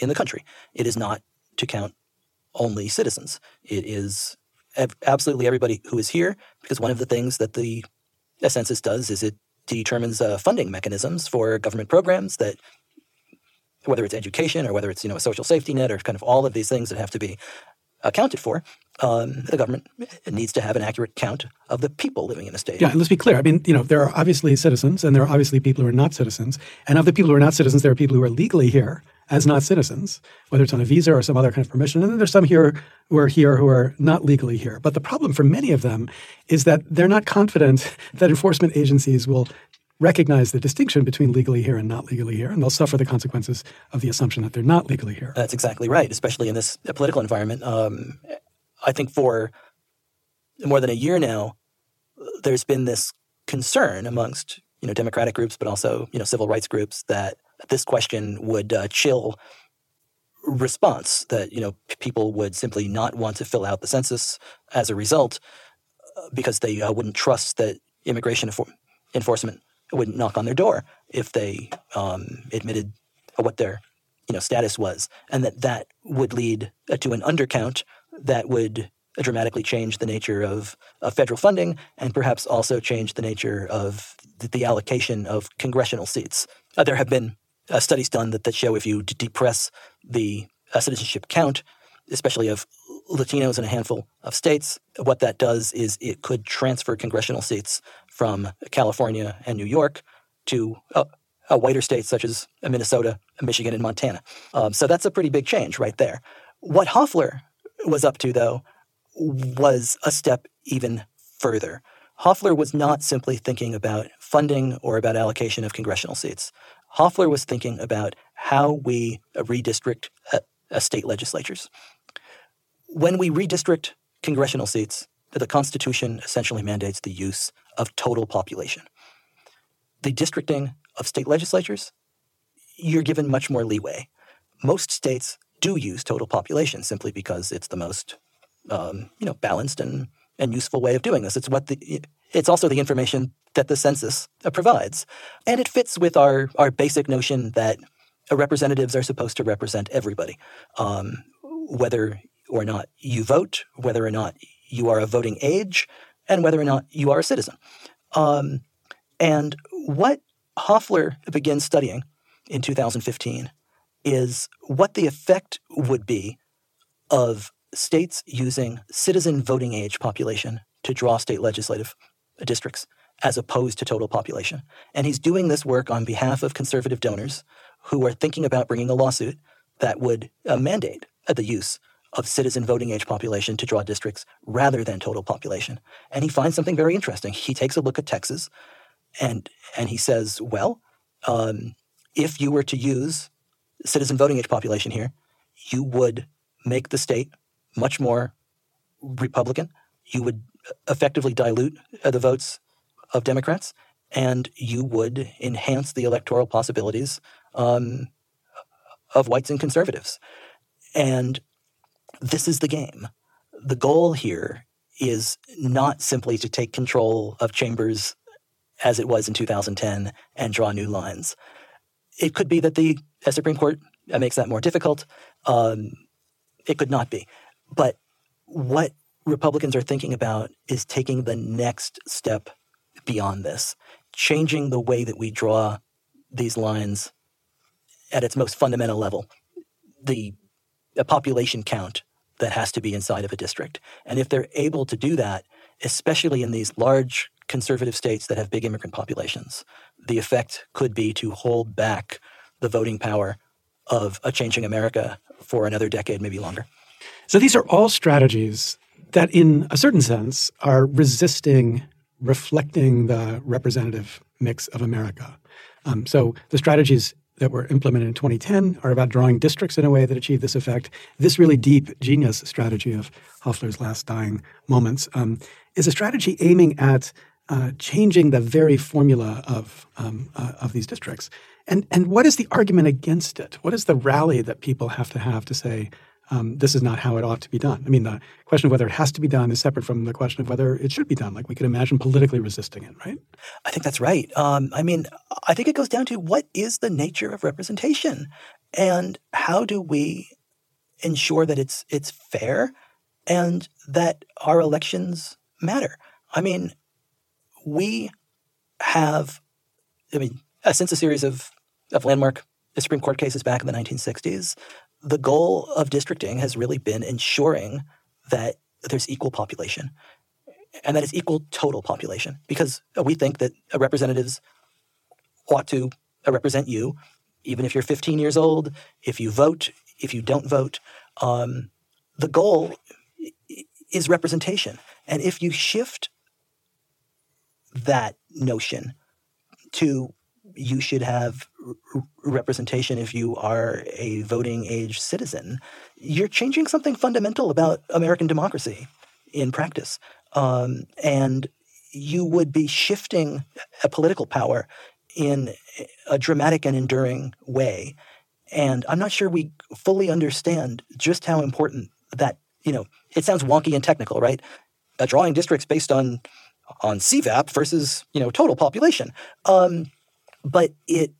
in the country. It is not to count only citizens. It is absolutely everybody who is here, because one of the things that the census does is it determines uh, funding mechanisms for government programs that whether it's education or whether it's you know a social safety net or kind of all of these things that have to be accounted for, um, the government needs to have an accurate count of the people living in the state. Yeah, and let's be clear. I mean, you know, there are obviously citizens, and there are obviously people who are not citizens. And of the people who are not citizens, there are people who are legally here as not citizens, whether it's on a visa or some other kind of permission. And then there's some here who are here who are not legally here. But the problem for many of them is that they're not confident [laughs] that enforcement agencies will recognize the distinction between legally here and not legally here, and they'll suffer the consequences of the assumption that they're not legally here. That's exactly right, especially in this political environment. Um, I think for more than a year now, there's been this concern amongst you know democratic groups, but also you know civil rights groups that this question would uh, chill response that you know people would simply not want to fill out the census as a result uh, because they uh, wouldn't trust that immigration enfor- enforcement wouldn't knock on their door if they um, admitted what their you know status was, and that that would lead uh, to an undercount that would dramatically change the nature of, of federal funding and perhaps also change the nature of the, the allocation of congressional seats. Uh, there have been uh, studies done that, that show if you depress the uh, citizenship count, especially of Latinos in a handful of states, what that does is it could transfer congressional seats from California and New York to uh, whiter states such as Minnesota, Michigan, and Montana. Um, so that's a pretty big change right there. What Hofeller was up to, though, was a step even further. Hofeller was not simply thinking about funding or about allocation of congressional seats. Hofeller was thinking about how we redistrict uh, uh, state legislatures. When we redistrict congressional seats, the Constitution essentially mandates the use of total population. The districting of state legislatures, you're given much more leeway. Most states do use total population simply because it's the most um, you know balanced and and useful way of doing this. It's what the it's also the information that the census provides, and it fits with our our basic notion that representatives are supposed to represent everybody, um, whether or not you vote, whether or not you are of voting age, and whether or not you are a citizen. Um, and what Hofeller begins studying in 2015 is what the effect would be of states using citizen voting age population to draw state legislative districts as opposed to total population. And he's doing this work on behalf of conservative donors who are thinking about bringing a lawsuit that would uh, mandate the use of citizen voting age population to draw districts rather than total population. And he finds something very interesting. He takes a look at Texas and, and he says, well, um, if you were to use citizen voting age population here, you would make the state much more Republican. You would effectively dilute uh, the votes of Democrats, and you would enhance the electoral possibilities um, of whites and conservatives. And this is the game. The goal here is not simply to take control of chambers as it was in 2010 and draw new lines. It could be that the uh, Supreme Court uh, makes that more difficult. Um, it could not be. But what Republicans are thinking about is taking the next step beyond this, changing the way that we draw these lines at its most fundamental level, the uh, population count that has to be inside of a district. And if they're able to do that, especially in these large conservative states that have big immigrant populations, the effect could be to hold back the voting power of a changing America for another decade, maybe longer. So these are all strategies that, in a certain sense, are resisting reflecting the representative mix of America. Um, so the strategies that were implemented in 2010 are about drawing districts in a way that achieve this effect. This really deep genius strategy of Hofeller's last dying moments um, is a strategy aiming at uh, changing the very formula of um, uh, of these districts. And and what is the argument against it? What is the rally that people have to have to say um, this is not how it ought to be done. I mean, the question of whether it has to be done is separate from the question of whether it should be done. Like we could imagine politically resisting it, right? I think that's right. Um, I mean, I think it goes down to what is the nature of representation, and how do we ensure that it's it's fair and that our elections matter. I mean, we have, I mean, since a series of of landmark Supreme Court cases back in the 1960s, the goal of districting has really been ensuring that there's equal population and that it's equal total population because we think that representatives ought to represent you even if you're 15 years old if you vote if you don't vote. Um, the goal is representation. And if you shift that notion to you should have representation if you are a voting age citizen, you're changing something fundamental about American democracy in practice. Um, and you would be shifting a political power in a dramatic and enduring way. And I'm not sure we fully understand just how important that, you know, it sounds wonky and technical, right? Uh, drawing districts based on on CVAP versus, you know, total population. Um, but it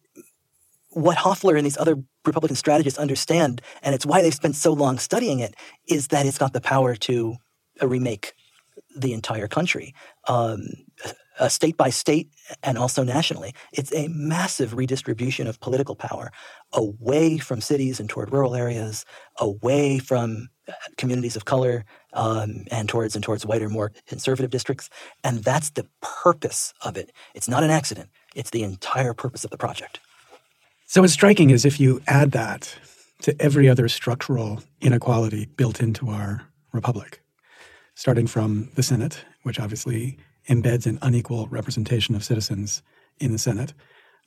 what Hofeller and these other Republican strategists understand, and it's why they've spent so long studying it, is that it's got the power to uh, remake the entire country, um, uh, state by state and also nationally. It's a massive redistribution of political power away from cities and toward rural areas, away from communities of color, um, and towards and towards whiter, more conservative districts. And that's the purpose of it. It's not an accident. It's the entire purpose of the project. So what's striking is if you add that to every other structural inequality built into our republic, starting from the Senate, which obviously embeds an unequal representation of citizens in the Senate,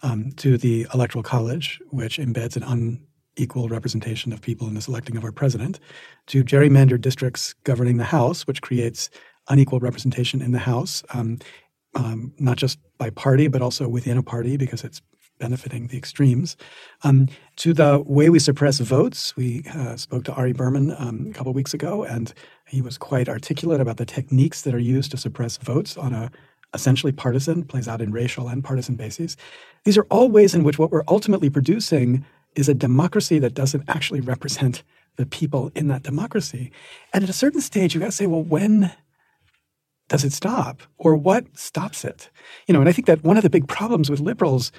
um, to the Electoral College, which embeds an unequal representation of people in the selecting of our president, to gerrymandered districts governing the House, which creates unequal representation in the House, um, um, not just by party, but also within a party because it's benefiting the extremes. Um, to the way we suppress votes, we uh, spoke to Ari Berman um, a couple weeks ago, and he was quite articulate about the techniques that are used to suppress votes on a essentially partisan, plays out in racial and partisan bases. These are all ways in which what we're ultimately producing is a democracy that doesn't actually represent the people in that democracy. And at a certain stage, you got to say, well, when does it stop? Or what stops it? You know, and I think that one of the big problems with liberals,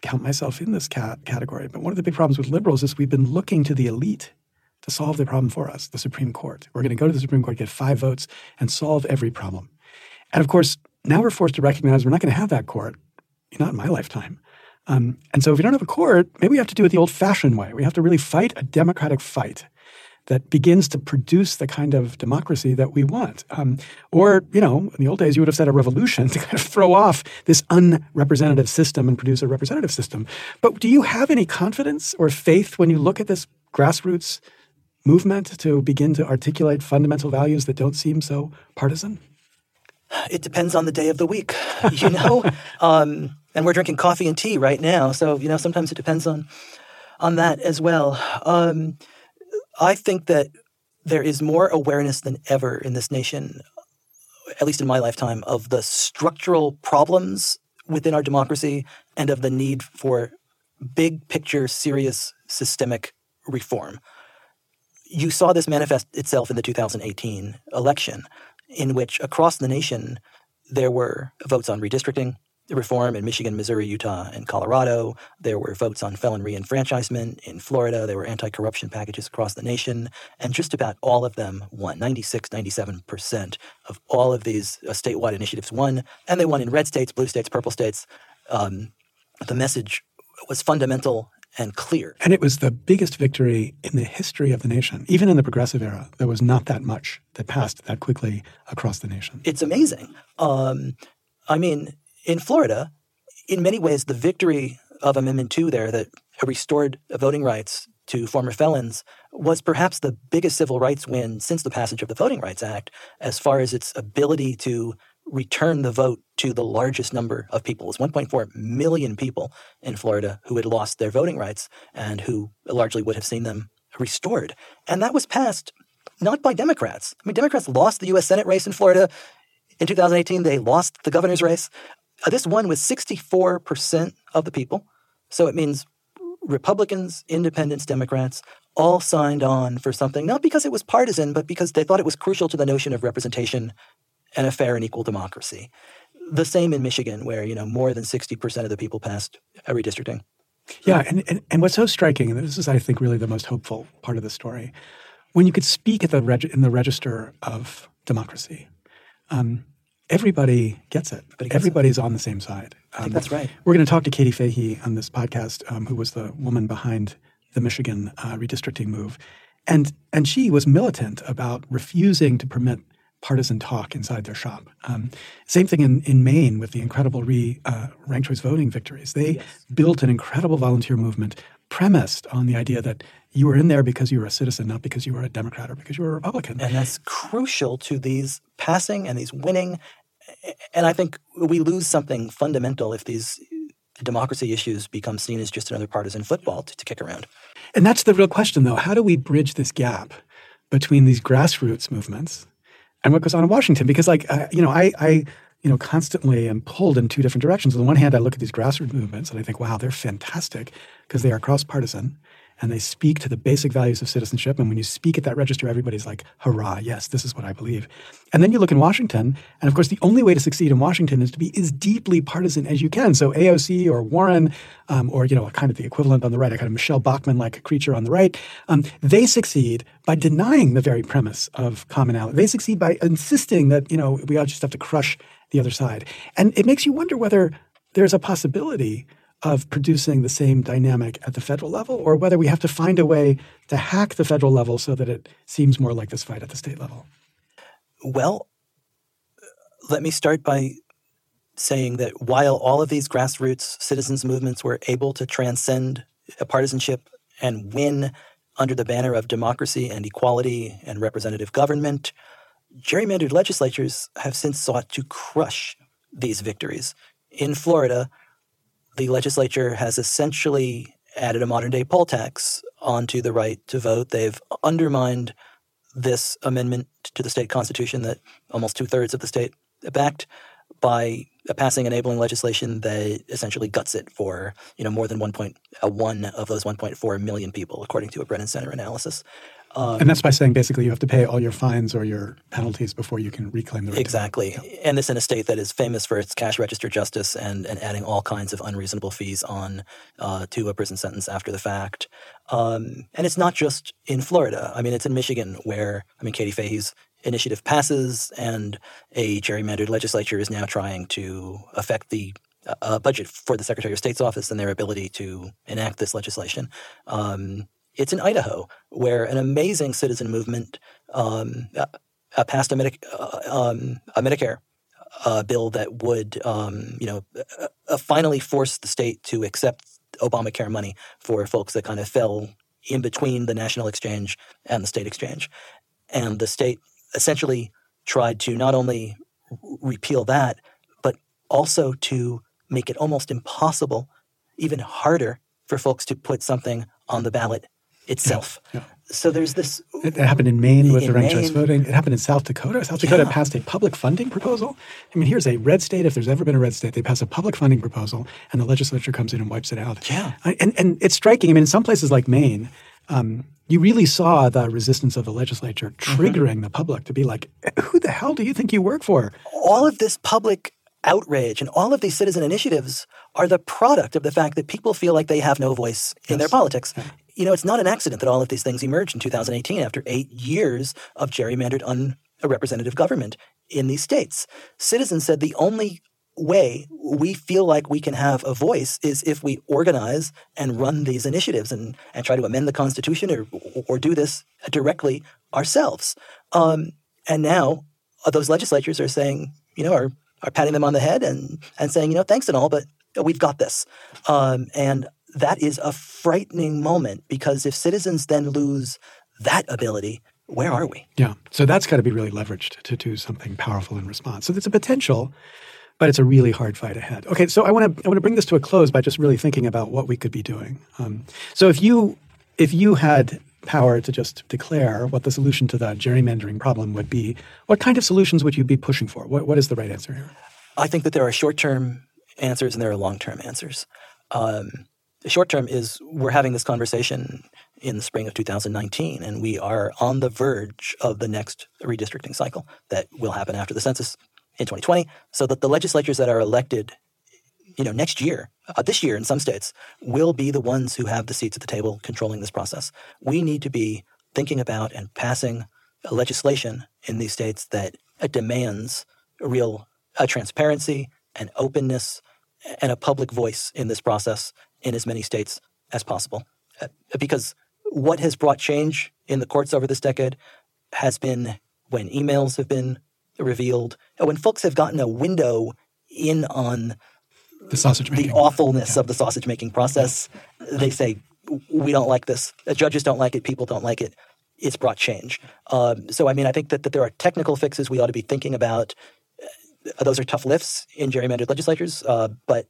count myself in this cat- category, but one of the big problems with liberals is we've been looking to the elite to solve the problem for us, the Supreme Court. We're going to go to the Supreme Court, get five votes, and solve every problem. And of course, now we're forced to recognize we're not going to have that court, not in my lifetime. Um, and so if we don't have a court, maybe we have to do it the old fashioned way. We have to really fight a democratic fight that begins to produce the kind of democracy that we want. Um, or, you know, in the old days, you would have said a revolution [laughs] to kind of throw off this unrepresentative system and produce a representative system. But do you have any confidence or faith when you look at this grassroots movement to begin to articulate fundamental values that don't seem so partisan? It depends on the day of the week, you know. [laughs] um, and we're drinking coffee and tea right now, so you know sometimes it depends on on that as well. Um, I think that there is more awareness than ever in this nation, at least in my lifetime, of the structural problems within our democracy and of the need for big picture, serious, systemic reform. You saw this manifest itself in the 2018 election, in which across the nation there were votes on redistricting, reform in Michigan, Missouri, Utah, and Colorado. There were votes on felon reenfranchisement in Florida. There were anti corruption packages across the nation. And just about all of them won 96, 97% of all of these uh, statewide initiatives won. And they won in red states, blue states, purple states. Um, the message was fundamental and clear. And it was the biggest victory in the history of the nation. Even in the progressive era, there was not that much that passed that quickly across the nation. It's amazing. Um, I mean, in Florida, in many ways, the victory of Amendment 2 there that restored voting rights to former felons was perhaps the biggest civil rights win since the passage of the Voting Rights Act, as far as its ability to return the vote to the largest number of people. It was 1.4 million people in Florida who had lost their voting rights and who largely would have seen them restored. And that was passed not by Democrats. I mean, Democrats lost the U.S. Senate race in Florida in 2018. They lost the governor's race. Uh, this won with 64% of the people. So it means Republicans, independents, Democrats all signed on for something, not because it was partisan, but because they thought it was crucial to the notion of representation and a fair and equal democracy. The same in Michigan, where you know more than 60% of the people passed redistricting. Yeah, and, and, and what's so striking, and this is, I think, really the most hopeful part of the story, when you could speak at the reg- in the register of democracy, um, everybody gets it. Everybody gets Everybody's on the same side. I think that's right. We're going to talk to Katie Fahey on this podcast, um, who was the woman behind the Michigan uh, redistricting move, and and she was militant about refusing to permit partisan talk inside their shop. Um, same thing in, in Maine with the incredible re, uh, ranked choice voting victories. They Yes. built an incredible volunteer movement premised on the idea that you were in there because you were a citizen, not because you were a Democrat or because you were a Republican. And that's crucial to these passing and these winning. And I think we lose something fundamental if these democracy issues become seen as just another partisan football to, to kick around. And that's the real question, though. How do we bridge this gap between these grassroots movements and what goes on in Washington? Because, like, uh, you know, I, I, you know, constantly am pulled in two different directions. On the one hand, I look at these grassroots movements and I think, wow, they're fantastic because they are cross partisan and they speak to the basic values of citizenship. And when you speak at that register, everybody's like, hurrah, yes, this is what I believe. And then you look in Washington, and of course, the only way to succeed in Washington is to be as deeply partisan as you can. So AOC or Warren, um, or you know, kind of the equivalent on the right, a kind of Michelle Bachmann-like creature on the right, um, they succeed by denying the very premise of commonality. They succeed by insisting that you know we all just have to crush the other side, and it makes you wonder whether there's a possibility of producing the same dynamic at the federal level, or whether we have to find a way to hack the federal level so that it seems more like this fight at the state level. Well, let me start by saying that while all of these grassroots citizens movements were able to transcend partisanship and win under the banner of democracy and equality and representative government, gerrymandered legislatures have since sought to crush these victories. In Florida, the legislature has essentially added a modern day poll tax onto the right to vote. They've undermined this amendment to the state constitution that almost two thirds of the state backed by passing enabling legislation that essentially guts it for you know more than 1.1 uh, of those 1.4 million people, according to a Brennan Center analysis. Um, And that's by saying basically you have to pay all your fines or your penalties before you can reclaim the right. Exactly. And this in a state that is famous for its cash register justice and, and adding all kinds of unreasonable fees on uh, to a prison sentence after the fact. Um, and it's not just in Florida. I mean, it's in Michigan where, I mean, Katie Fahey's initiative passes and a gerrymandered legislature is now trying to affect the uh, budget for the Secretary of State's office and their ability to enact this legislation. Um, it's in Idaho, where an amazing citizen movement um, uh, uh, passed a, Medic- uh, um, a Medicare uh, bill that would, um, you know, uh, uh, finally force the state to accept Obamacare money for folks that kind of fell in between the national exchange and the state exchange. And the state essentially tried to not only repeal that, but also to make it almost impossible, even harder for folks to put something on the ballot itself. yeah. So there's this It, happened in Maine with In the ranked choice voting. It happened in South Dakota. South Dakota Yeah. passed a public funding proposal. I mean, here's a red state. If there's ever been a red state, they pass a public funding proposal, and the legislature comes in and wipes it out. Yeah. I- and and it's striking. I mean, in some places like Maine, um, you really saw the resistance of the legislature Mm-hmm. triggering the public to be like, "Who the hell do you think you work for?" all of this public outrage and all of these citizen initiatives are the product of the fact that people feel like they have no voice in their politics. You know, it's not an accident that all of these things emerged in 2018 after eight years of gerrymandered unrepresentative government in these states. Citizens said the only way we feel like we can have a voice is if we organize and run these initiatives and, and try to amend the Constitution or, or do this directly ourselves. Um, and now uh, those legislatures are saying, you know, are, are patting them on the head and, and saying, you know, thanks and all, but we've got this. Um, and that is a frightening moment because if citizens then lose that ability, where are we? Yeah. So that's got to be really leveraged to do something powerful in response. So there's a potential, but it's a really hard fight ahead. Okay, so I want to I want to bring this to a close by just really thinking about what we could be doing. Um, so if you if you had power to just declare what the solution to the gerrymandering problem would be, what kind of solutions would you be pushing for? What what is the right answer here? I think that there are short term answers and there are long term answers. Um, the short term is we're having this conversation in the spring of 2019, and we are on the verge of the next redistricting cycle that will happen after the census in 2020, so that the legislatures that are elected you know, next year, uh, this year in some states, will be the ones who have the seats at the table controlling this process. We need to be thinking about and passing legislation in these states that demands real uh, transparency and openness and a public voice in this process in as many states as possible. Uh, because what has brought change in the courts over this decade has been when emails have been revealed, when folks have gotten a window in on the sausage making. the awfulness yeah. of the sausage making process. They say we don't like this. The judges don't like it. People don't like it. It's brought change. Um, so I mean, I think that, that there are technical fixes we ought to be thinking about. Those are tough lifts in gerrymandered legislatures, uh, but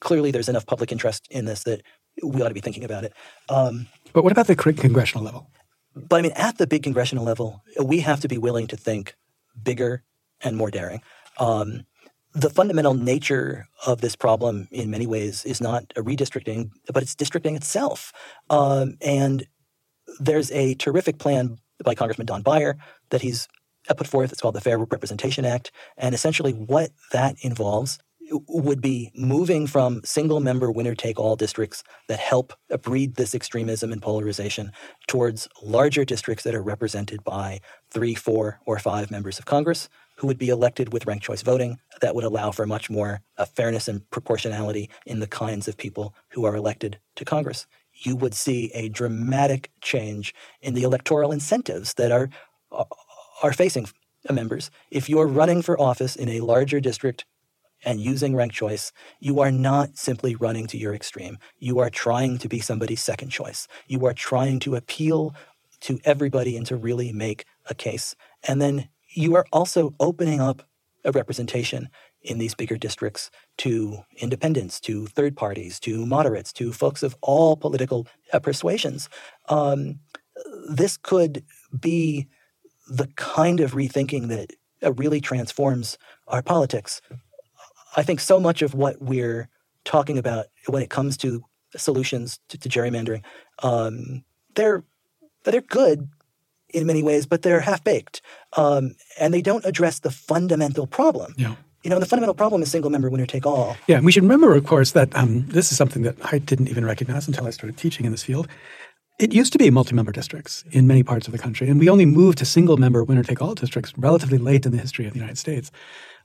clearly there's enough public interest in this that we ought to be thinking about it. Um, but what about the congressional level? But I mean, at the big congressional level, we have to be willing to think bigger and more daring. Um, the fundamental nature of this problem, in many ways, is not a redistricting, but it's districting itself. Um, and there's a terrific plan by Congressman Don Beyer that he's put forth. It's called the Fair Representation Act. And essentially, what that involves would be moving from single member winner take all districts that help breed this extremism and polarization towards larger districts that are represented by three, four, or five members of Congress who would be elected with ranked choice voting that would allow for much more fairness and proportionality in the kinds of people who are elected to Congress. You would see a dramatic change in the electoral incentives that are are facing members. If you're running for office in a larger district and using ranked choice, you are not simply running to your extreme. You are trying to be somebody's second choice. You are trying to appeal to everybody and to really make a case. And then you are also opening up a representation in these bigger districts to independents, to third parties, to moderates, to folks of all political persuasions. Um, this could be the kind of rethinking that uh, really transforms our politics. I think so much of what we're talking about when it comes to solutions to, to gerrymandering, um, they're they're good in many ways, but they're half baked, um, and they don't address the fundamental problem. Yeah. You know, the fundamental problem is single member winner take all. Yeah, and we should remember, of course, that um, this is something that I didn't even recognize until I started teaching in this field. It used to be multi-member districts in many parts of the country, and we only moved to single-member winner-take-all districts relatively late in the history of the United States.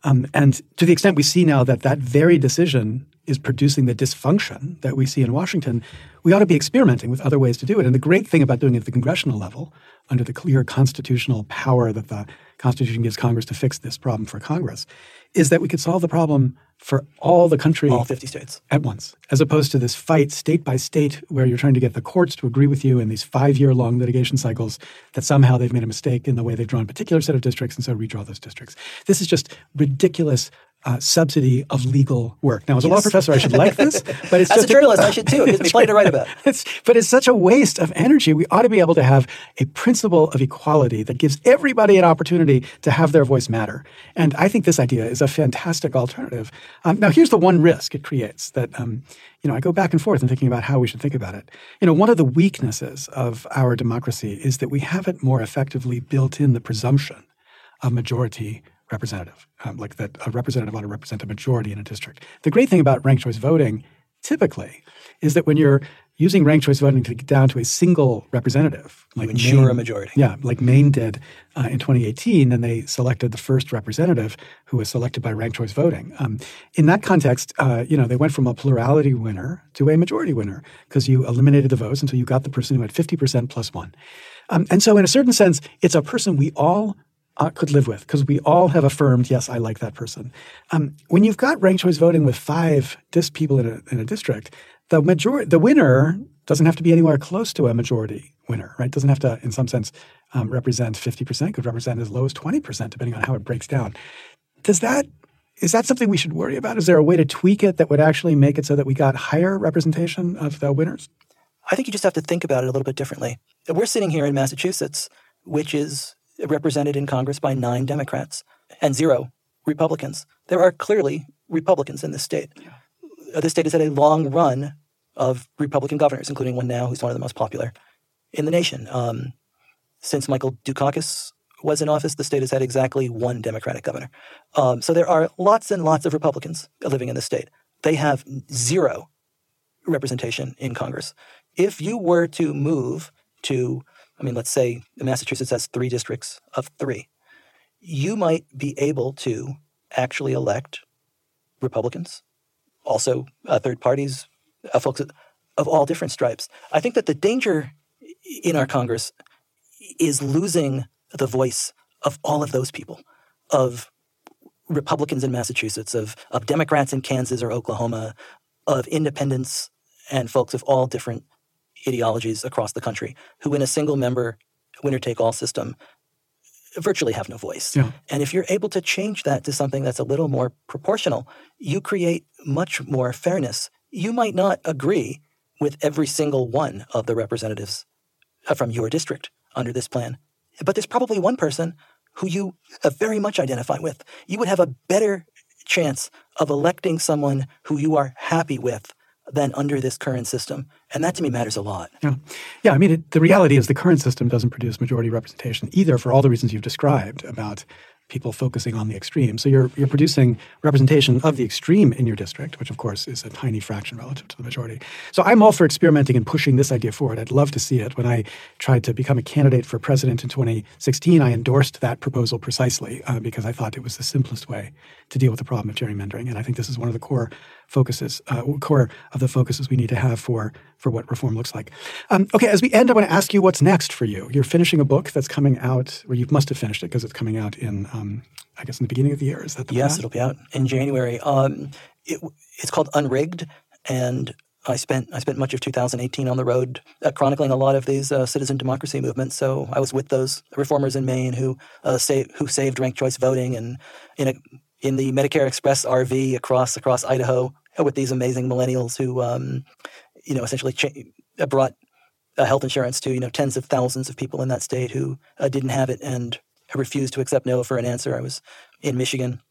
Um, and to the extent we see now that that very decision is producing the dysfunction that we see in Washington, we ought to be experimenting with other ways to do it. And the great thing about doing it at the congressional level, under the clear constitutional power that the Constitution gives Congress to fix this problem for Congress, is that we could solve the problem for all the country all 50 states. at once as opposed to this fight state by state where you're trying to get the courts to agree with you in these 5-year long litigation cycles that somehow they've made a mistake in the way they've drawn a particular set of districts and so redraw those districts. This is just ridiculous uh, subsidy of legal work. Now, as a yes. law professor, I should like this, [laughs] but it's as just a journalist, [laughs] I should too. It gives me plenty to write about. It's, but it's such a waste of energy. We ought to be able to have a principle of equality that gives everybody an opportunity to have their voice matter. And I think this idea is a fantastic alternative. Um, now, here's the one risk it creates that um, you know I go back and forth in thinking about how we should think about it. You know, one of the weaknesses of our democracy is that we haven't more effectively built in the presumption of majority representative, um, like that a representative ought to represent a majority in a district. The great thing about ranked choice voting, typically, is that when you're using ranked choice voting to get down to a single representative, like ensure Maine, a majority, yeah, like Maine did uh, in 2018, and they selected the first representative who was selected by ranked choice voting. Um, in that context, uh, you know, they went from a plurality winner to a majority winner because you eliminated the votes until you got the person who had 50% plus one. Um, and so, in a certain sense, it's a person we all uh, could live with because we all have affirmed, yes, I like that person. Um, when you've got ranked choice voting with five dis people in a, in a district, the majority, the winner doesn't have to be anywhere close to a majority winner, right? Doesn't have to, in some sense, um, represent 50%, could represent as low as 20%, depending on how it breaks down. Does that is that something we should worry about? Is there a way to tweak it that would actually make it so that we got higher representation of the winners? I think you just have to think about it a little bit differently. We're sitting here in Massachusetts, which is represented in Congress by nine Democrats and zero Republicans. There are clearly Republicans in this state. This state has had a long run of Republican governors, including one now who's one of the most popular in the nation. Um, since Michael Dukakis was in office, the state has had exactly one Democratic governor. Um, so there are lots and lots of Republicans living in the state. they have zero representation in Congress. If you were to move to, I mean, let's say Massachusetts has three districts of three, you might be able to actually elect Republicans, also uh, third parties, uh, folks of all different stripes. I think that the danger in our Congress is losing the voice of all of those people, of Republicans in Massachusetts, of, of Democrats in Kansas or Oklahoma, of independents and folks of all different ideologies across the country who, in a single member winner take all system, virtually have no voice. Yeah. And if you're able to change that to something that's a little more proportional, you create much more fairness. You might not agree with every single one of the representatives uh, from your district under this plan, but there's probably one person who you uh, very much identify with. You would have a better chance of electing someone who you are happy with than under this current system. And that to me matters a lot. Yeah. Yeah. I mean, it, the reality is the current system doesn't produce majority representation either for all the reasons you've described about people focusing on the extreme. So you're you're producing representation of the extreme in your district, which of course is a tiny fraction relative to the majority. So I'm all for experimenting and pushing this idea forward. I'd love to see it. When I tried to become a candidate for president in 2016, I endorsed that proposal precisely uh, because I thought it was the simplest way to deal with the problem of gerrymandering. And I think this is one of the core focuses, uh, core of the focuses we need to have for for what reform looks like. Um, okay, as we end, I want to ask you what's next for you. You're finishing a book that's coming out, or you must have finished it because it's coming out in, um, I guess, in the beginning of the year. Is that the yes? Plan? It'll be out in January. Um, it, it's called Unrigged, and I spent I spent much of 2018 on the road uh, chronicling a lot of these uh, citizen democracy movements. So I was with those reformers in Maine who uh, say, who saved ranked choice voting, and in a in the Medicaid Express RV across across Idaho with these amazing millennials who, um, you know, essentially cha- brought uh, health insurance to you know tens of thousands of people in that state who uh, didn't have it and refused to accept no for an answer. I was in Michigan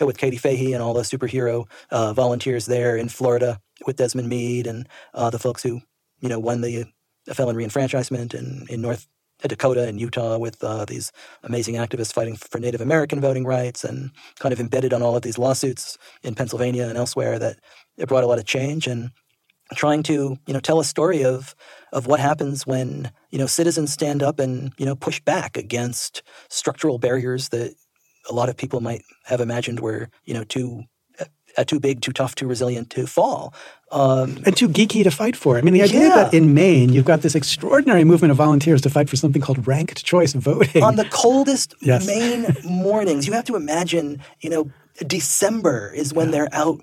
with Katie Fahey and all the superhero uh, volunteers there in Florida with Desmond Meade and uh, the folks who you know won the felon reenfranchisement in, in North Dakota and Utah with uh, these amazing activists fighting for Native American voting rights and kind of embedded on all of these lawsuits in Pennsylvania and elsewhere that it brought a lot of change and trying to you know tell a story of of what happens when you know citizens stand up and you know push back against structural barriers that a lot of people might have imagined were you know too uh, too big, too tough, too resilient to fall. Um, and too geeky to fight for. I mean, the idea yeah. that in Maine you've got this extraordinary movement of volunteers to fight for something called ranked choice voting. On the coldest [laughs] yes. Maine mornings, you have to imagine, you know, December is when yeah. they're out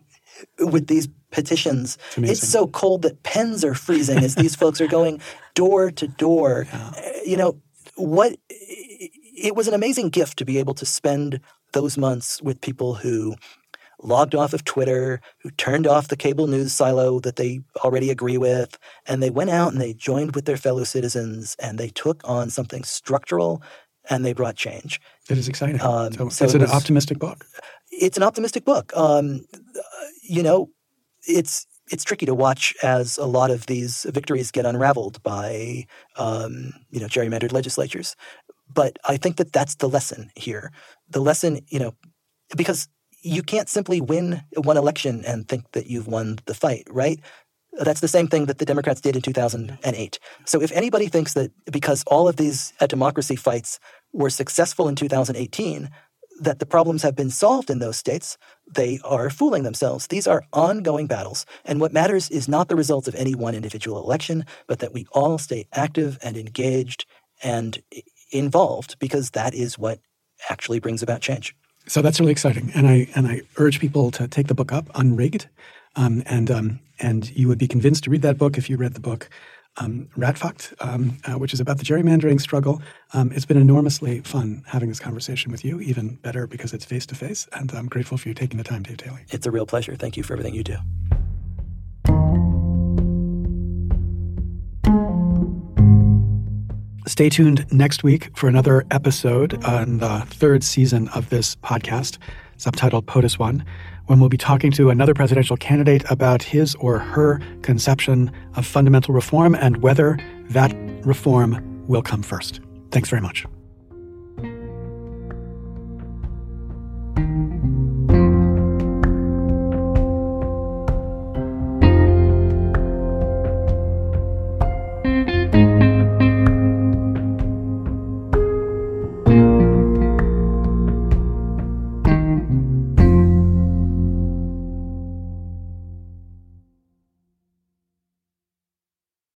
with these petitions. It's, it's, so cold that pens are freezing as these folks are going door to door. [laughs] Yeah. Uh, you know, what it was an amazing gift to be able to spend those months with people who logged off of Twitter, who turned off the cable news silo that they already agree with, and they went out and they joined with their fellow citizens and they took on something structural and they brought change. It is exciting. Um, so, so it's it an optimistic book. It's an optimistic book. Um, you know, it's it's tricky to watch as a lot of these victories get unraveled by um, you know gerrymandered legislatures. But I think that that's the lesson here. The lesson, you know, because you can't simply win one election and think that you've won the fight, right? That's the same thing that the Democrats did in 2008. So if anybody thinks that because all of these uh, democracy fights were successful in 2018, that the problems have been solved in those states, they are fooling themselves. These are ongoing battles. And what matters is not the results of any one individual election, but that we all stay active and engaged and involved because that is what actually brings about change so that's really exciting, and I and I urge people to take the book up, Unrigged, um, and um, and you would be convinced to read that book if you read the book um, Ratfucked, um, uh, which is about the gerrymandering struggle. Um, it's been enormously fun having this conversation with you. Even better because it's face to face, and I'm grateful for you taking the time, Dave Daley. It's a real pleasure. Thank you for everything you do. Stay tuned next week for another episode on the third season of this podcast, subtitled POTUS One, when we'll be talking to another presidential candidate about his or her conception of fundamental reform and whether that reform will come first. Thanks very much.